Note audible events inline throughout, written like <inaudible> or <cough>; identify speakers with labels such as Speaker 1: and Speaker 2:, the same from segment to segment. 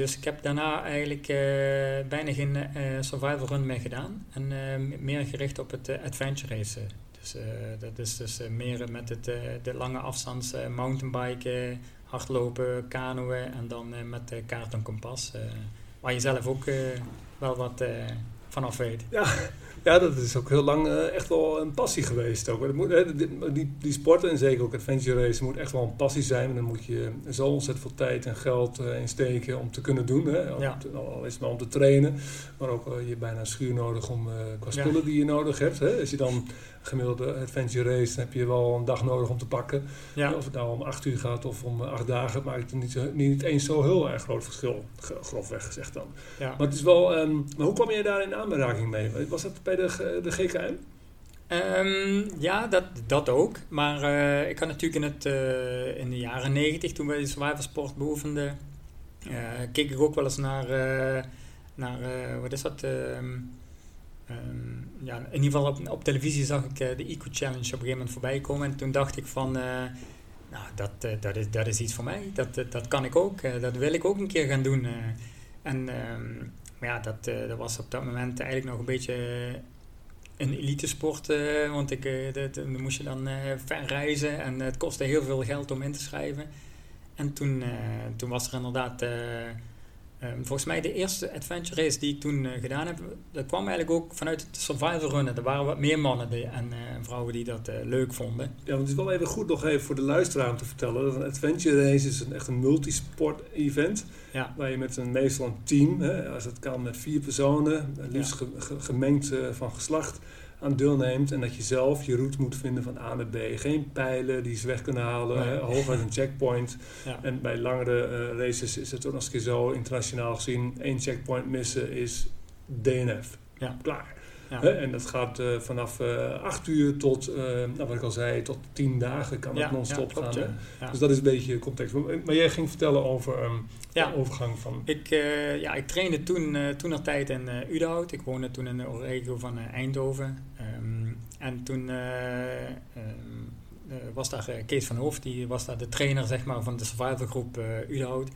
Speaker 1: dus ik heb daarna eigenlijk bijna geen survival run meer gedaan. En meer gericht op het adventure racen. Dus dat is dus meer met het, de lange afstands mountainbiken, hardlopen, kanoën en dan met kaart en kompas. waar je zelf ook wel wat vanaf weet.
Speaker 2: Ja, ja, dat is ook heel lang uh, echt wel een passie geweest. Ook. Moet, hè, die, die sporten en zeker ook adventure racen moet echt wel een passie zijn. En dan moet je zo ontzettend veel tijd en geld uh, insteken om te kunnen doen. Hè. Ja. Al is het maar om te trainen, maar ook uh, je bijna een schuur nodig om qua spullen die je nodig hebt. Hè. Als je dan gemiddelde adventure race, dan heb je wel een dag nodig om te pakken. Ja. Of het nou om acht uur gaat of om acht dagen, maakt het niet, niet eens zo heel erg groot verschil. Grofweg gezegd dan. Ja. Maar het is wel, um, maar hoe kwam je daar in aanraking mee? Was dat bij de, de GKM? Um,
Speaker 1: ehm, ja, dat, dat ook. Maar uh, ik had natuurlijk in, het, uh, in de jaren negentig, toen wij de survivorsport beoefenden, uh, keek ik ook wel eens naar, naar wat is dat? Ehm, Um, ja, in ieder geval op, televisie zag ik uh, de Eco Challenge op een gegeven moment voorbij komen. En toen dacht ik van, uh, nou, dat, uh, dat, is, dat is iets voor mij. Dat, dat kan ik ook. dat wil ik ook een keer gaan doen. en um, ja, dat, dat was op dat moment eigenlijk nog een beetje een elite sport. want ik, dan moest je dan ver reizen en het kostte heel veel geld om in te schrijven. En toen, toen was er inderdaad Ehm, volgens mij de eerste adventure race die ik toen uh, gedaan heb, dat kwam eigenlijk ook vanuit het survival runnen. Er waren wat meer mannen die, en uh, vrouwen die dat uh, leuk vonden.
Speaker 2: Ja, want het is wel even goed nog even voor de luisteraar om te vertellen. Dat een adventure race is een, echt een multisport event. Ja. Waar je met een, meestal een team, hè, als het kan met vier personen, liefst ge, ge, gemengd van geslacht aan deelneemt. En dat je zelf je route moet vinden van A naar B. Geen pijlen die ze weg kunnen halen, nee. hooguit een checkpoint. <laughs> Ja. En bij langere uh, races is het ook nog eens keer zo, internationaal gezien, één checkpoint missen is DNF. Ja. Klaar. Ja. en dat gaat uh, vanaf uh, eh, 8 uur tot, nou, wat ik al zei, tot 10 dagen kan dat non-stop gaan. Dus dat is een beetje context. Maar, jij ging vertellen over um, de overgang van...
Speaker 1: Ik, ja, ik trainde toen, toen nog tijd in Udenhout. Ik woonde toen in de regio van Eindhoven. Um, en toen um, was daar Kees van Hoofd, die was daar de trainer zeg maar, van de survivalgroep Udenhout.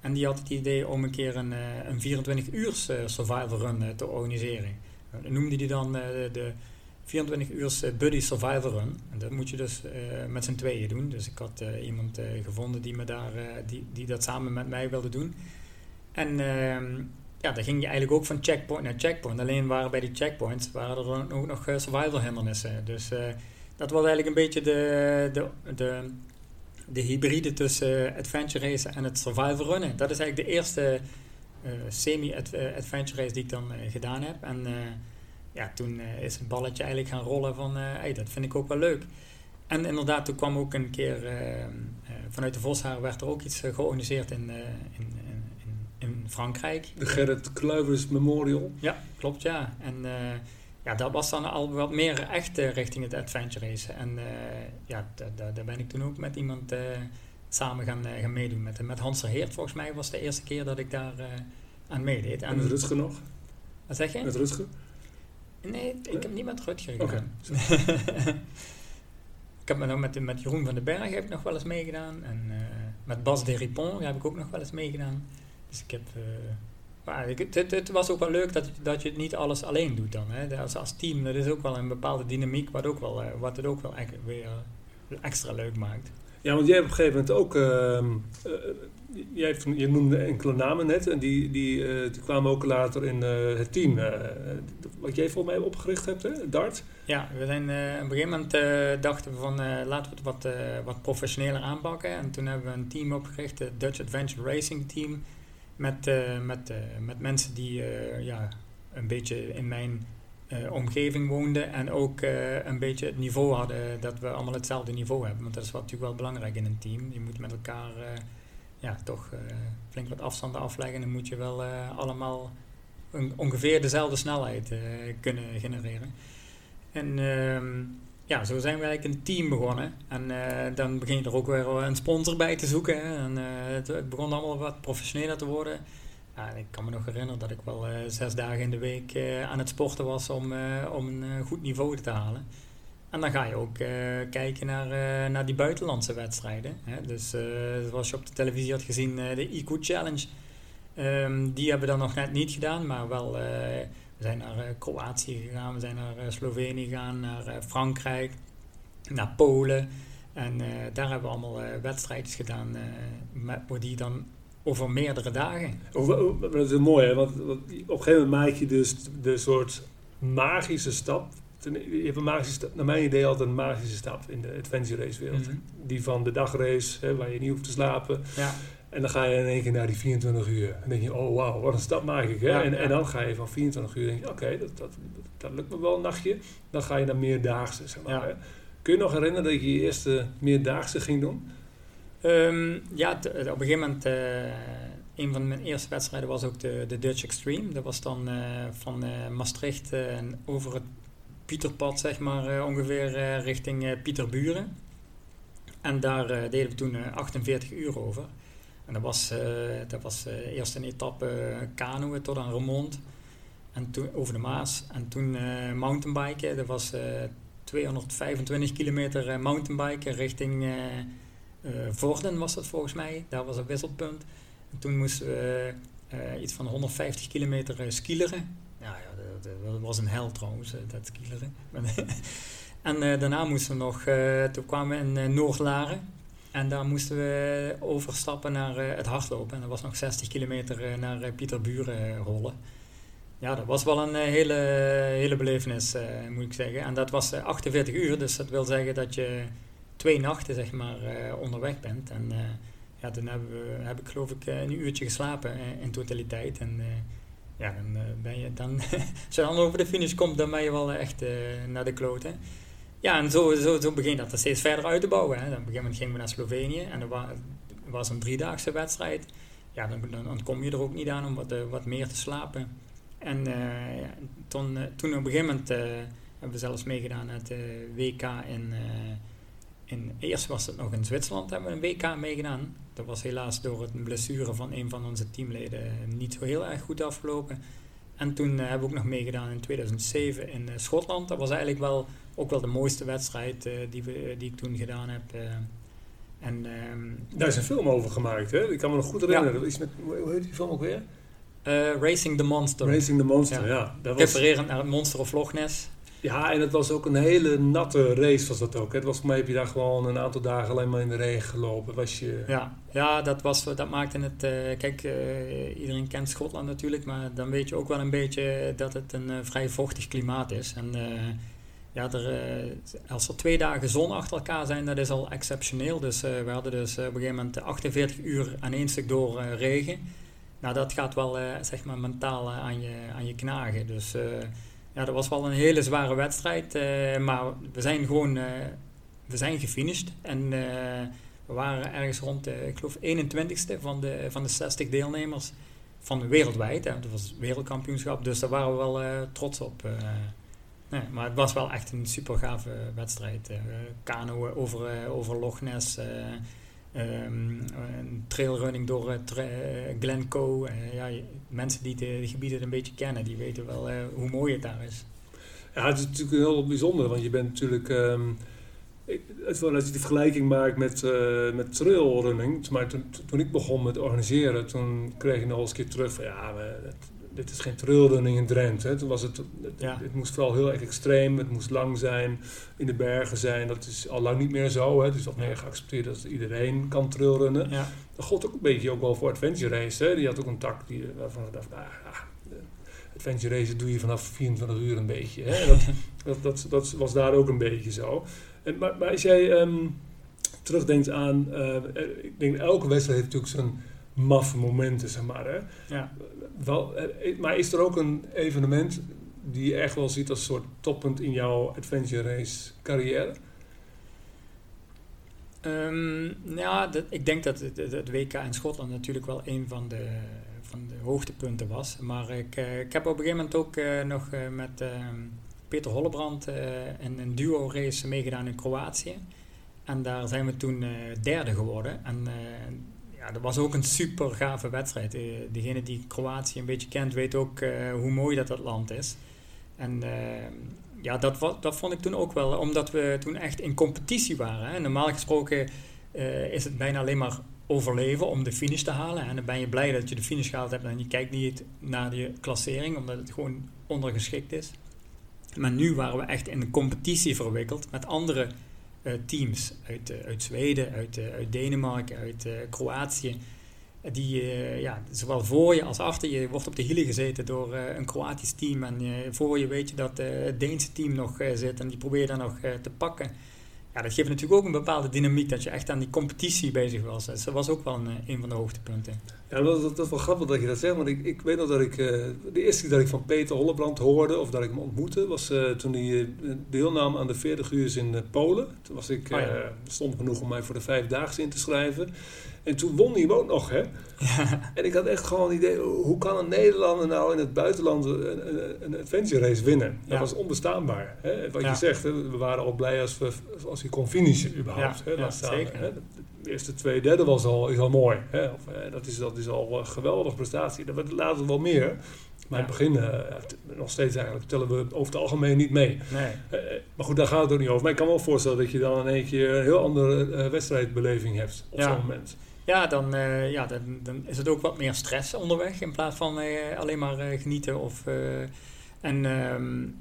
Speaker 1: En die had het idee om een keer een, een 24 uur survival run te organiseren. Dat noemde hij dan uh, de 24 uur eh, buddy survival run. En dat moet je dus uh, met z'n tweeën doen. Dus ik had uh, iemand gevonden die, me daar, die, die dat samen met mij wilde doen. En ehm, ja, dan ging je eigenlijk ook van checkpoint naar checkpoint. Alleen waren bij die checkpoints waren er dan ook nog survival hindernissen. Dus dat was eigenlijk een beetje de, de, de, de hybride tussen adventure racen en het survival runnen. Dat is eigenlijk de eerste eh, semi-adventure race die ik dan eh, gedaan heb. En eh, ja, toen is het balletje eigenlijk gaan rollen van, hey, dat vind ik ook wel leuk. En inderdaad, toen kwam ook een keer vanuit de Voshaar werd er ook iets georganiseerd in, in, in, in, Frankrijk.
Speaker 2: De Gerrit Kluivers Memorial.
Speaker 1: Ja, klopt ja. En ja, dat was dan al wat meer echt richting het adventure race. En ja, daar ben ik toen ook met iemand samen gaan, gaan meedoen. Met, met Hans Heert volgens mij was de eerste keer dat ik daar aan meedeed.
Speaker 2: En met Rutger nog?
Speaker 1: Wat zeg je?
Speaker 2: Met Rutger?
Speaker 1: Nee, ik heb niet met Rutger gedaan. ik heb nog met, met Jeroen van den Berg heb ik nog wel eens meegedaan. En uh, met Bas de Ripon heb ik ook nog wel eens meegedaan. Dus ik heb... Maar het, het, het, was ook wel leuk dat, dat je niet alles alleen doet dan. Hè. Als, als team, dat is ook wel een bepaalde dynamiek wat, ook wel, wat het ook wel weer extra leuk maakt.
Speaker 2: Ja, want jij hebt op een gegeven moment ook. Uh, jij, je noemde enkele namen net. En die, die, uh, die kwamen ook later in uh, het team. wat jij volgens mij opgericht hebt, hè? Dart.
Speaker 1: Ja, we zijn op een gegeven moment dachten we van laten we het wat, wat professioneler aanpakken. En toen hebben we een team opgericht, het Dutch Adventure Racing Team. Met, met, met mensen die ja, een beetje in mijn omgeving woonden en ook een beetje het niveau hadden dat we allemaal hetzelfde niveau hebben. Want dat is wat natuurlijk wel belangrijk in een team. Je moet met elkaar ja, toch flink wat afstanden afleggen en dan moet je wel allemaal een, ongeveer dezelfde snelheid kunnen genereren. En ehm, ja, zo zijn we eigenlijk een team begonnen. En dan begin je er ook weer een sponsor bij te zoeken. En het begon allemaal wat professioneler te worden. Ja, ik kan me nog herinneren dat ik wel zes dagen in de week aan het sporten was om, om een goed niveau te halen. En dan ga je ook kijken naar, naar die buitenlandse wedstrijden. Hè? Dus zoals je op de televisie had gezien, de IQ Challenge. Ehm, die hebben we dan nog net niet gedaan, maar wel... we zijn naar Kroatië gegaan, we zijn naar Slovenië gegaan, naar Frankrijk, naar Polen. En daar hebben we allemaal wedstrijdjes gedaan, met, die dan over meerdere dagen.
Speaker 2: Dat is mooi, hè? Want, op een gegeven moment maak je dus de soort magische stap. Je hebt een magische stap, naar mijn idee altijd een magische stap in de adventure race wereld. Mhm. Die van de dagrace, hè, waar je niet hoeft te slapen. Ja. En dan ga je in één keer naar die 24 uur. En denk je, oh wauw, wat een stap maak ik. Hè? en, en dan ga je van 24 uur denk je, oké, dat, dat, dat, lukt me wel een nachtje. Dan ga je naar meerdaagse, zeg maar. Kun je nog herinneren dat je je eerste meerdaagse ging doen?
Speaker 1: Um, ja, op een gegeven moment, uh, een van mijn eerste wedstrijden was ook de, de Dutch Extreme. Dat was dan uh, van uh, Maastricht over het Pieterpad, zeg maar, ongeveer richting Pieterburen. En daar deden we toen 48 uur over. En dat was, dat was eerst een etappe kanoën tot aan Remond. En toen over de Maas. En toen mountainbiken. Dat was 225 kilometer mountainbiken richting Vorden was dat volgens mij. Daar was een wisselpunt. En toen moesten we iets van 150 kilometer skileren. Ja, ja dat, was een hel trouwens, dat skileren. <laughs> en daarna moesten we nog, toen kwamen we in Noordlaren. En daar moesten we overstappen naar het hardlopen. En dat was nog 60 kilometer naar Pieterburen rollen. Ja, dat was wel een hele, hele belevenis, moet ik zeggen. En dat was 48 uur, dus dat wil zeggen dat je twee nachten zeg maar, onderweg bent. En ja, dan hebben we, heb ik geloof ik eh, een uurtje geslapen in totaliteit. En ja, dan ben je dan, <laughs> als je dan over de finish komt, dan ben je wel echt naar de kloten. Ja, en zo, zo, zo begint dat steeds verder uit te bouwen. Hè. Dan op gingen we naar Slovenië en er was, een driedaagse wedstrijd. Ja, dan, dan, kom je er ook niet aan om wat, wat meer te slapen. En ja, toen, toen op een gegeven moment hebben we zelfs meegedaan aan het WK in in, eerst was het nog in Zwitserland, hebben we een WK meegedaan. Dat was helaas door een blessure van een van onze teamleden niet zo heel erg goed afgelopen. En toen uh, hebben we ook nog meegedaan in 2007 in uh, Schotland. Dat was eigenlijk wel, ook wel de mooiste wedstrijd die, we, die ik toen gedaan heb. en,
Speaker 2: um, Daar is een film over gemaakt, hè? Ik kan me nog goed herinneren. Ja. Is met, hoe heet die film ook weer?
Speaker 1: Racing the Monster.
Speaker 2: Racing the Monster, ja. ja
Speaker 1: dat was... Refererend naar het Monster of Loch Ness.
Speaker 2: Ja, en het was ook een hele natte race was dat ook. Het was voor mij heb je daar gewoon een aantal dagen alleen maar in de regen gelopen. Was je...
Speaker 1: Ja, ja dat, was, dat maakte het... Uh, kijk, uh, iedereen kent Schotland natuurlijk, maar dan weet je ook wel een beetje dat het een uh, vrij vochtig klimaat is. En ja, er, als er twee dagen zon achter elkaar zijn, dat is al exceptioneel. Dus we hadden dus op een gegeven moment 48 uur aan één stuk door regen. Nou, dat gaat wel zeg maar mentaal aan, je, aan je knagen. Dus ja, dat was wel een hele zware wedstrijd. Uh, maar we zijn gewoon uh, we zijn gefinished. En uh, we waren ergens rond, de, ik geloof, 21ste van de, van de 60 deelnemers van wereldwijd. Hè. Dat was wereldkampioenschap, dus daar waren we wel trots op. Nee, maar het was wel echt een super gave wedstrijd. kanoën over, over Loch Ness. Um, trailrunning door uh, Glencoe. ja, mensen die de, gebieden een beetje kennen, die weten wel hoe mooi het daar is.
Speaker 2: Ja, het is natuurlijk heel bijzonder, want je bent natuurlijk... Als je de vergelijking maakt met, met trailrunning, maar toen, toen ik begon met organiseren, toen kreeg ik nog eens een keer terug van ja, dit is geen trailrunning in Drenthe. Hè. Toen was het, het, moest vooral heel erg extreem, het moest lang zijn, in de bergen zijn. Dat is al lang niet meer zo. Hè. Het is al meer geaccepteerd dat iedereen kan trailrunnen. Ja. Dat gold ook een beetje ook wel voor adventure race. Hè. Die had ook een tak die, waarvan ik dacht, nou adventure race doe je vanaf 24 uur een beetje. Hè. Dat, <laughs> dat, dat, dat, was daar ook een beetje zo. En, maar, maar als jij um, terugdenkt aan, uh, ik denk elke wedstrijd heeft natuurlijk zijn maffe momenten, zeg maar. Hè. Ja wel, eh, maar is er ook een evenement die je echt wel ziet als een soort toppunt in jouw adventure race carrière?
Speaker 1: Um, ja, dat, ik denk dat het, het, WK in Schotland natuurlijk wel een van de, van de hoogtepunten was. Maar ik, uh, ik heb op een gegeven moment ook uh, nog uh, met ehm, Peter Hollebrand een, een duo race meegedaan in Kroatië. En daar zijn we toen derde geworden. En ja, dat was ook een super gave wedstrijd. Eh, degene die Kroatië een beetje kent, weet ook uh, hoe mooi dat dat land is. En uh, ja, dat, dat vond ik toen ook wel, omdat we toen echt in competitie waren. Hè. Normaal gesproken is het bijna alleen maar overleven om de finish te halen. En dan ben je blij dat je de finish gehaald hebt en je kijkt niet naar de klassering, omdat het gewoon ondergeschikt is. Maar nu waren we echt in een competitie verwikkeld met andere teams uit, uh, uit Zweden, uit, uh, uit Denemarken, uit Kroatië. Die, ja, zowel voor je als achter je wordt op de hielen gezeten door een Kroatisch team. En voor je weet je dat het Deense team nog zit en die probeer je dan nog te pakken ja, dat geeft natuurlijk ook een bepaalde dynamiek dat je echt aan die competitie bezig was. Dat was ook wel een, een van de hoogtepunten.
Speaker 2: Ja, dat, dat, dat, is wel grappig dat je dat zegt. Want ik, ik weet nog dat ik uh, de eerste keer dat ik van Peter Hollebrand hoorde of dat ik hem ontmoette, was uh, toen hij uh, deelnam aan de 40 uur in Polen. Toen was ik, oh ja. stond genoeg om mij voor de vijfdaagse in te schrijven. En toen won hij hem ook nog, hè? Ja. <laughs> En ik had echt gewoon een idee, hoe kan een Nederlander nou in het buitenland een, een, een adventure race winnen? Dat was onbestaanbaar. Hè? Wat je zegt, hè? we waren al blij als, we, als hij kon finishen überhaupt. hè? Staan, zeker. Hè? De eerste twee derde was al, is al mooi. Hè? Of, dat, is, dat is al een geweldige prestatie. Dat wordt later wel meer. Maar in het begin, uh, nog steeds eigenlijk, tellen we over het algemeen niet mee. Nee. Uh, maar goed, daar gaat het ook niet over. Maar ik kan me wel voorstellen dat je dan in één keer een heel andere uh, wedstrijdbeleving hebt op zo'n moment.
Speaker 1: Ja, dan, ja dan, dan, is het ook wat meer stress onderweg in plaats van alleen maar genieten. Of, en um,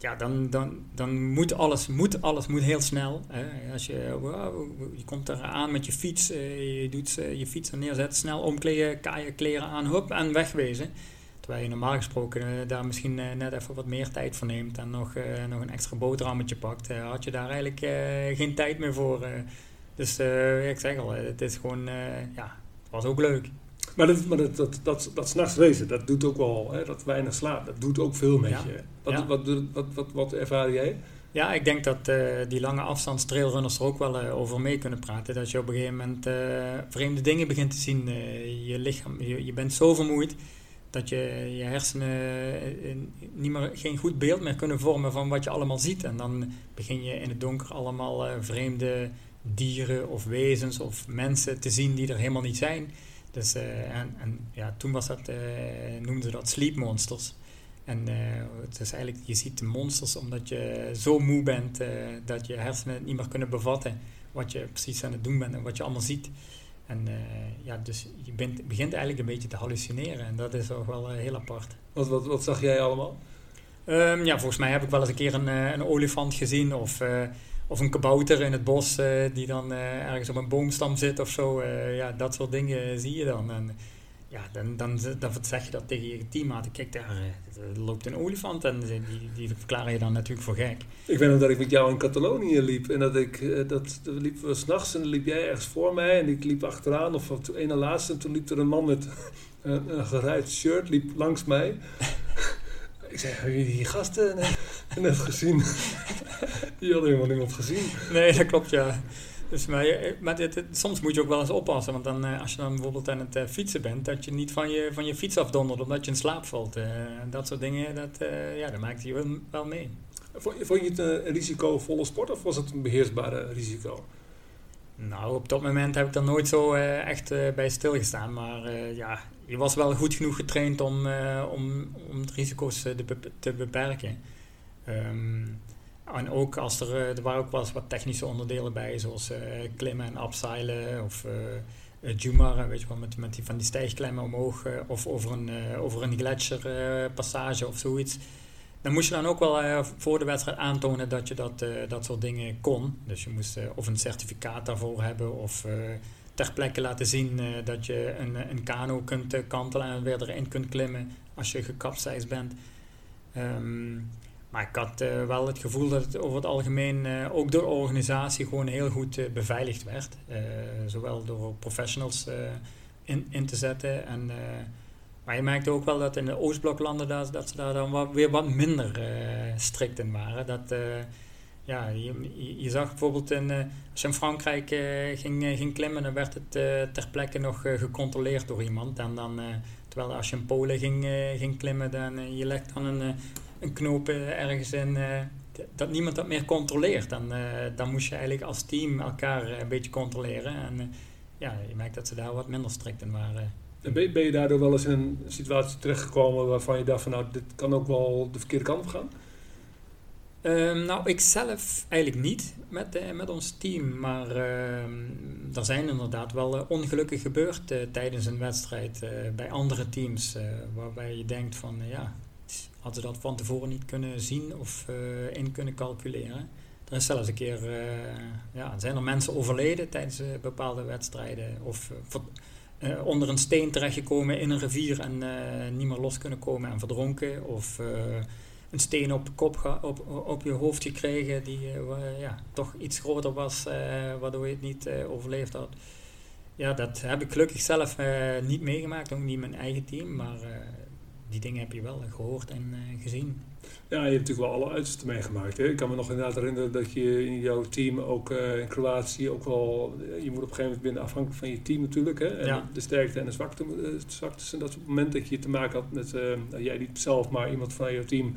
Speaker 1: ja, dan, dan, dan moet alles, moet alles moet heel snel. Hè. Als je, je komt eraan met je fiets, je doet je fiets neerzet, snel omkleden, kaaien, kleren aan, hop en wegwezen. Terwijl je normaal gesproken daar misschien net even wat meer tijd voor neemt en nog, nog een extra boterhammetje pakt, had je daar eigenlijk geen tijd meer voor. Dus ik zeg al, het is gewoon, ja, was ook leuk.
Speaker 2: Maar dat, maar dat, dat, dat, dat s'nachts racen, dat doet ook wel, hè, dat weinig slaap, dat doet ook veel met ja. je. Wat, ja. wat, wat, wat, ervaar jij?
Speaker 1: Ja, ik denk dat uh, die lange afstandstrailrunners er ook wel uh, over mee kunnen praten. Dat je op een gegeven moment uh, vreemde dingen begint te zien. je lichaam, je, je, bent zo vermoeid dat je je hersenen niet meer, geen goed beeld meer kunnen vormen van wat je allemaal ziet. En dan begin je in het donker allemaal vreemde dieren of wezens of mensen te zien die er helemaal niet zijn. Dus, uh, en, en, ja, toen was dat, uh, noemden ze dat sleep monsters. En uh, het is eigenlijk, je ziet de monsters omdat je zo moe bent dat je hersenen het niet meer kunnen bevatten wat je precies aan het doen bent en wat je allemaal ziet. En ja, dus je bent, begint eigenlijk een beetje te hallucineren en dat is ook wel heel apart.
Speaker 2: Wat, wat, wat zag jij allemaal?
Speaker 1: Um, ja, volgens mij heb ik wel eens een keer een, een olifant gezien of of een kabouter in het bos uh, die dan uh, ergens op een boomstam zit of zo. Uh, ja, dat soort dingen zie je dan. En ja, dan, dan, dan zeg je dat tegen je teammaten. Kijk, daar loopt een olifant en die, die verklaren je dan natuurlijk voor gek.
Speaker 2: Ik weet nog dat ik met jou in Catalonië liep. En dat ik, dat, dat liepen we s'nachts en dan liep jij ergens voor mij. En ik liep achteraan of op de ene laatste. En toen liep er een man met <laughs> een, een geruit shirt liep langs mij. <laughs> Ik zei, hebben jullie die gasten net gezien? <laughs> Die hadden helemaal niemand gezien.
Speaker 1: Nee, dat klopt, ja. Dus, maar maar dit, soms moet je ook wel eens oppassen. Want dan, eh, als je dan bijvoorbeeld aan het uh, fietsen bent, dat je niet van je, van je fiets afdondert omdat je in slaap valt. Uh, dat soort dingen, dat, ja, dat maakt je wel, wel mee.
Speaker 2: Vond je, het een risicovolle sport of was het een beheersbare risico?
Speaker 1: Nou, op dat moment heb ik er nooit zo echt bij stilgestaan. Maar ja, je was wel goed genoeg getraind om, uh, om, om de risico's te, te beperken. Um, en ook als er, er waren ook wel eens wat technische onderdelen bij, zoals uh, klimmen en abseilen of uh, Jumar, weet je wel, met, met die, van die stijgklemmen omhoog of over een, over een gletsjerpassage of zoiets. Dan moest je dan ook wel voor de wedstrijd aantonen dat je dat, dat soort dingen kon. Dus je moest of een certificaat daarvoor hebben of ter plekke laten zien dat je een, een kano kunt kantelen en weer erin kunt klimmen als je gekapseisd bent. Um, maar ik had uh, wel het gevoel dat het over het algemeen ook door de organisatie gewoon heel goed beveiligd werd. zowel door professionals in, in te zetten. En, maar je merkte ook wel dat in de Oostbloklanden dat, dat ze daar dan wat, weer wat minder strikt in waren. Dat ja, je, je, zag bijvoorbeeld in, als je in Frankrijk ging, ging klimmen, dan werd het ter plekke nog gecontroleerd door iemand. En dan, terwijl als je in Polen ging, ging klimmen, dan je legt dan een, een knoop ergens in dat niemand dat meer controleert. Dan, dan moest je eigenlijk als team elkaar een beetje controleren. En ja, je merkt dat ze daar wat minder strikt in waren.
Speaker 2: Ben, ben je daardoor wel eens in een situatie terechtgekomen waarvan je dacht van nou, dit kan ook wel de verkeerde kant op gaan?
Speaker 1: Um, nou, ik zelf eigenlijk niet met, uh, met ons team. Maar uh, er zijn inderdaad wel uh, ongelukken gebeurd tijdens een wedstrijd bij andere teams. waarbij je denkt van, ja, hadden ze dat van tevoren niet kunnen zien of in kunnen calculeren. Er is zelfs een keer, ja, zijn er mensen overleden tijdens bepaalde wedstrijden. Of onder een steen terechtgekomen in een rivier en niet meer los kunnen komen en verdronken. Of een steen op, kop op, op je hoofd gekregen die ja, toch iets groter was, waardoor je het niet overleefd had. Ja, dat heb ik gelukkig zelf niet meegemaakt, ook niet mijn eigen team, maar die dingen heb je wel gehoord en gezien.
Speaker 2: Ja, je hebt natuurlijk wel alle uitersten meegemaakt. Hè? Ik kan me nog inderdaad herinneren dat je in jouw team ook in Kroatië ook wel... Je moet op een gegeven moment binnen afhankelijk van je team natuurlijk. Hè? En de sterkte en de zwakte, zwaktes. En dat op het moment dat je te maken had met... Nou, jij niet zelf, maar iemand van jouw team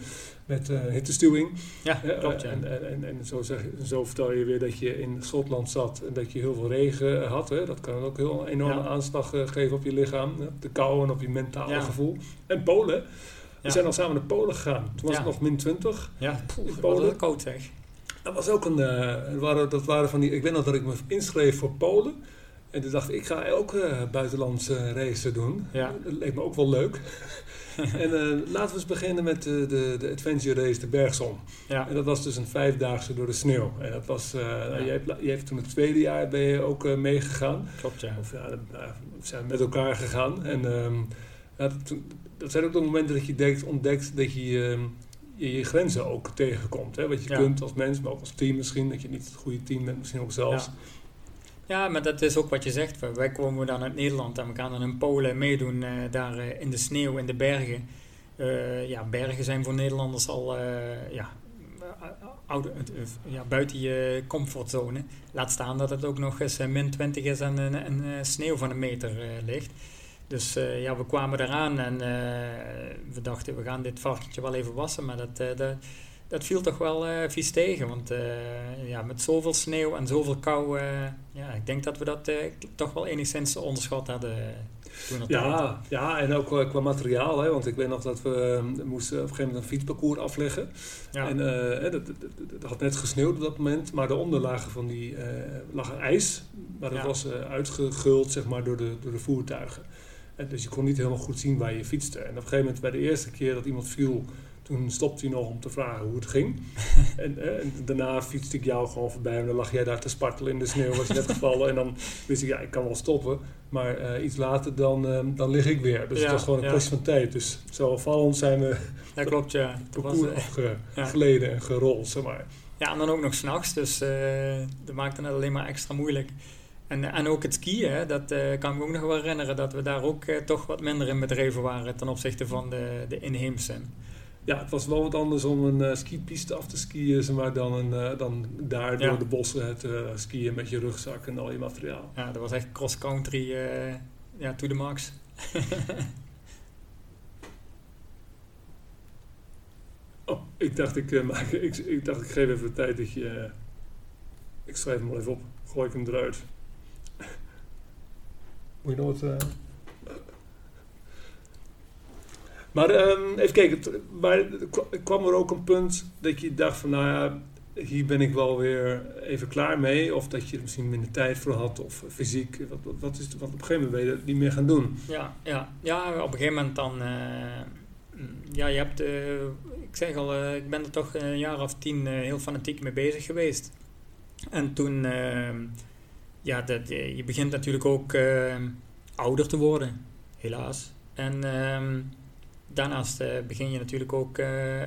Speaker 2: met uh, hittestuwing.
Speaker 1: Ja, klopt. Ja.
Speaker 2: En, en, en, en zo, zeg, zo vertel je weer dat je in Schotland zat en dat je heel veel regen had. Hè. Dat kan ook heel enorme aanslag geven op je lichaam, op de kou en op je mentale gevoel. En Polen. We zijn al samen naar Polen gegaan. Toen was het nog min 20.
Speaker 1: Ja, Poeh, Polen. Dat koud zeg.
Speaker 2: Dat was ook een. Uh, waren, dat waren van die. Ik weet nog dat ik me inschreef voor Polen. En toen dacht ik, ik ga ook uh, buitenlandse racen doen. Ja. Dat leek me ook wel leuk. <laughs> en uh, laten we eens beginnen met de, de, de adventure race de Bergsom. Ja. En dat was dus een vijfdaagse door de sneeuw. En dat was, uh, ja. je, hebt, je hebt toen het tweede jaar ben je ook uh, meegegaan.
Speaker 1: Klopt, ja.
Speaker 2: Of ja, we zijn met elkaar gegaan. En um, dat, dat, zijn ook de momenten dat je denkt, ontdekt dat je um, je, je grenzen ook tegenkomt. Hè? Wat je kunt als mens, maar ook als team misschien. Dat je niet het goede team bent, misschien ook zelfs.
Speaker 1: Ja, maar dat is ook wat je zegt. Wij komen dan uit Nederland en we gaan dan in Polen meedoen uh, daar uh, in de sneeuw, in de bergen. Uh, ja, bergen zijn voor Nederlanders al ja, oude, ja, buiten je comfortzone. Laat staan dat het ook nog eens min 20 is en een, sneeuw van een meter ligt. Dus ja, we kwamen eraan en we dachten we gaan dit varkentje wel even wassen, maar dat, dat dat viel toch wel vies tegen. Want ja, met zoveel sneeuw en zoveel kou, ja, ik denk dat we dat toch wel enigszins onderschat hadden. Toen
Speaker 2: ja, ja, en ook qua materiaal. Hè, want ik weet nog dat we moesten op een gegeven moment een fietsparcours afleggen. Ja. En dat, dat, had net gesneeuwd op dat moment. Maar de onderlagen van die lag ijs. Maar dat was uitgeguld zeg maar, door, de, door de voertuigen. En dus je kon niet helemaal goed zien waar je fietste. En op een gegeven moment bij de eerste keer dat iemand viel toen stopte hij nog om te vragen hoe het ging. <laughs> en, eh, en, daarna fietste ik jou gewoon voorbij en dan lag jij daar te spartelen in de sneeuw, was je net gevallen. En dan wist ik, ja, ik kan wel stoppen, maar uh, iets later dan, uh, dan lig ik weer. Dus ja, het was gewoon een kwestie van tijd. Dus zo opvallend zijn we
Speaker 1: ja, klopt, ja. <laughs>
Speaker 2: parcours afgeleden en gerold, zeg maar.
Speaker 1: Ja, en dan ook nog s'nachts, dus dat maakte het alleen maar extra moeilijk. En, en ook het skiën, dat uh, kan ik me ook nog wel herinneren, dat we daar ook uh, toch wat minder in bedreven waren ten opzichte van de, de inheemse
Speaker 2: ja, het was wel wat anders om een uh, skipiste af te skiën, maar, dan, een, dan daar door de bossen het uh, skiën met je rugzak en al je materiaal.
Speaker 1: Ja, dat was echt cross-country ja, to the max. <laughs>
Speaker 2: oh, ik dacht ik, maak, ik, ik dacht ik geef even de tijd dat je... ik schrijf hem wel even op, gooi ik hem eruit. Moet je nog wat... Maar um, even kijken, maar kwam er ook een punt dat je dacht van nou ja, hier ben ik wel weer even klaar mee. Of dat je er misschien minder tijd voor had of fysiek. Wat, wat, is, wat op een gegeven moment ben je dat niet meer gaan doen.
Speaker 1: Ja, ja, ja op een gegeven moment dan... Uh, ja, je hebt... Uh, ik zeg al, uh, ik ben er toch een jaar of tien heel fanatiek mee bezig geweest. En toen... Ehm, ja, dat, je begint natuurlijk ook ouder te worden. Helaas. En... Ehm, daarnaast uh, begin je natuurlijk ook uh,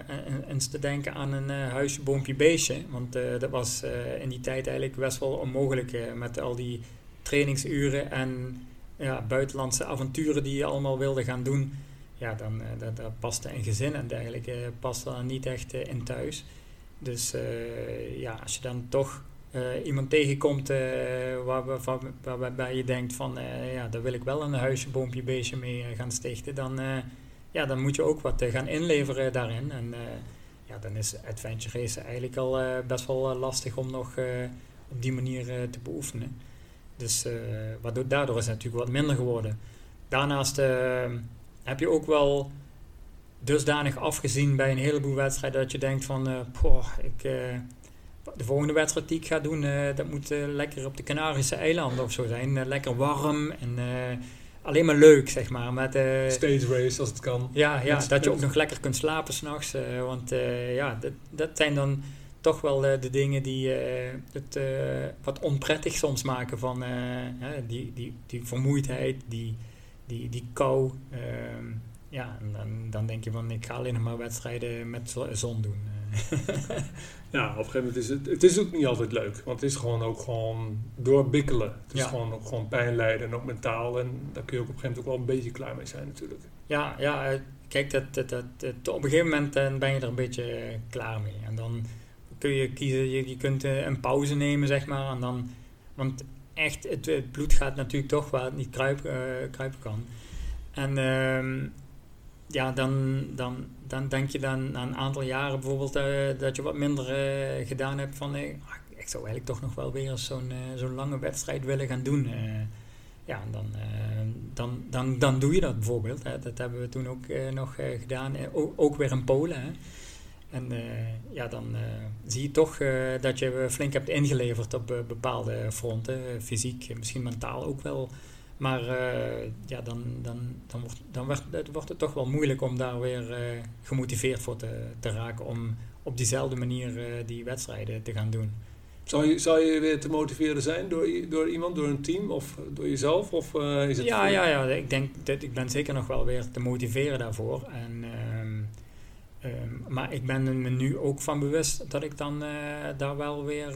Speaker 1: eens te denken aan een huisje, boompje, beestje. Want dat was in die tijd eigenlijk best wel onmogelijk met al die trainingsuren en ja, buitenlandse avonturen die je allemaal wilde gaan doen. Ja, dan dat, dat paste een gezin en dergelijke paste dan niet echt in thuis. Dus ja, als je dan toch iemand tegenkomt waar, waar, waar, waarbij je denkt van ja, daar wil ik wel een huisje, boompje, beestje mee gaan stichten, dan ja, dan moet je ook wat eh, gaan inleveren daarin. En eh, ja, dan is adventure racen eigenlijk al eh, best wel lastig om nog op die manier te beoefenen. Dus waardoor, daardoor is het natuurlijk wat minder geworden. Daarnaast heb je ook wel dusdanig afgezien bij een heleboel wedstrijden dat je denkt van, poh, ik, de volgende wedstrijd die ik ga doen, dat moet lekker op de Canarische eilanden of zo zijn. lekker warm en alleen maar leuk, zeg maar. Met,
Speaker 2: Stage race als het kan.
Speaker 1: Ja, ja dat je ook nog lekker kunt slapen s'nachts. Uh, want ja, dat, dat zijn dan toch wel de dingen die het wat onprettig soms maken van die, die, die vermoeidheid, die, die, die kou. Ehm, ja, en dan, dan denk je van ik ga alleen nog maar wedstrijden met zon doen. <laughs>
Speaker 2: ja, op een gegeven moment is het, het is ook niet altijd leuk. Want het is gewoon ook gewoon doorbikkelen. Het is gewoon ook gewoon pijn lijden en ook mentaal. En daar kun je ook op een gegeven moment ook wel een beetje klaar mee zijn natuurlijk.
Speaker 1: Ja, ja eh, kijk, dat, dat, dat, op een gegeven moment ben je er een beetje klaar mee. En dan kun je kiezen, je, je kunt eh, een pauze nemen, zeg maar. En dan, want echt, het, bloed gaat natuurlijk toch waar het niet kruipen, uh, kruipen kan. En uh, ja, dan, dan, dan denk je dan na een aantal jaren bijvoorbeeld uh, dat je wat minder uh, gedaan hebt van... ik zou eigenlijk toch nog wel weer zo'n zo'n lange wedstrijd willen gaan doen. ja, dan, dan, dan, dan doe je dat bijvoorbeeld. Hè. Dat hebben we toen ook nog gedaan. Ook, ook, weer in Polen. Hè. En ja, dan zie je toch dat je flink hebt ingeleverd op bepaalde fronten, fysiek, misschien mentaal ook wel. Maar ja, dan, dan, dan, wordt, dan het, wordt het toch wel moeilijk om daar weer gemotiveerd voor te, te raken om op diezelfde manier die wedstrijden te gaan doen.
Speaker 2: Zou je, zou je weer te motiveren zijn door, door iemand, door een team of door jezelf? Of, is het
Speaker 1: ja, ja, ja, ik denk dat ik ben zeker nog wel weer te motiveren daarvoor. En ehm, Ehm, maar ik ben me nu ook van bewust dat ik dan daar wel weer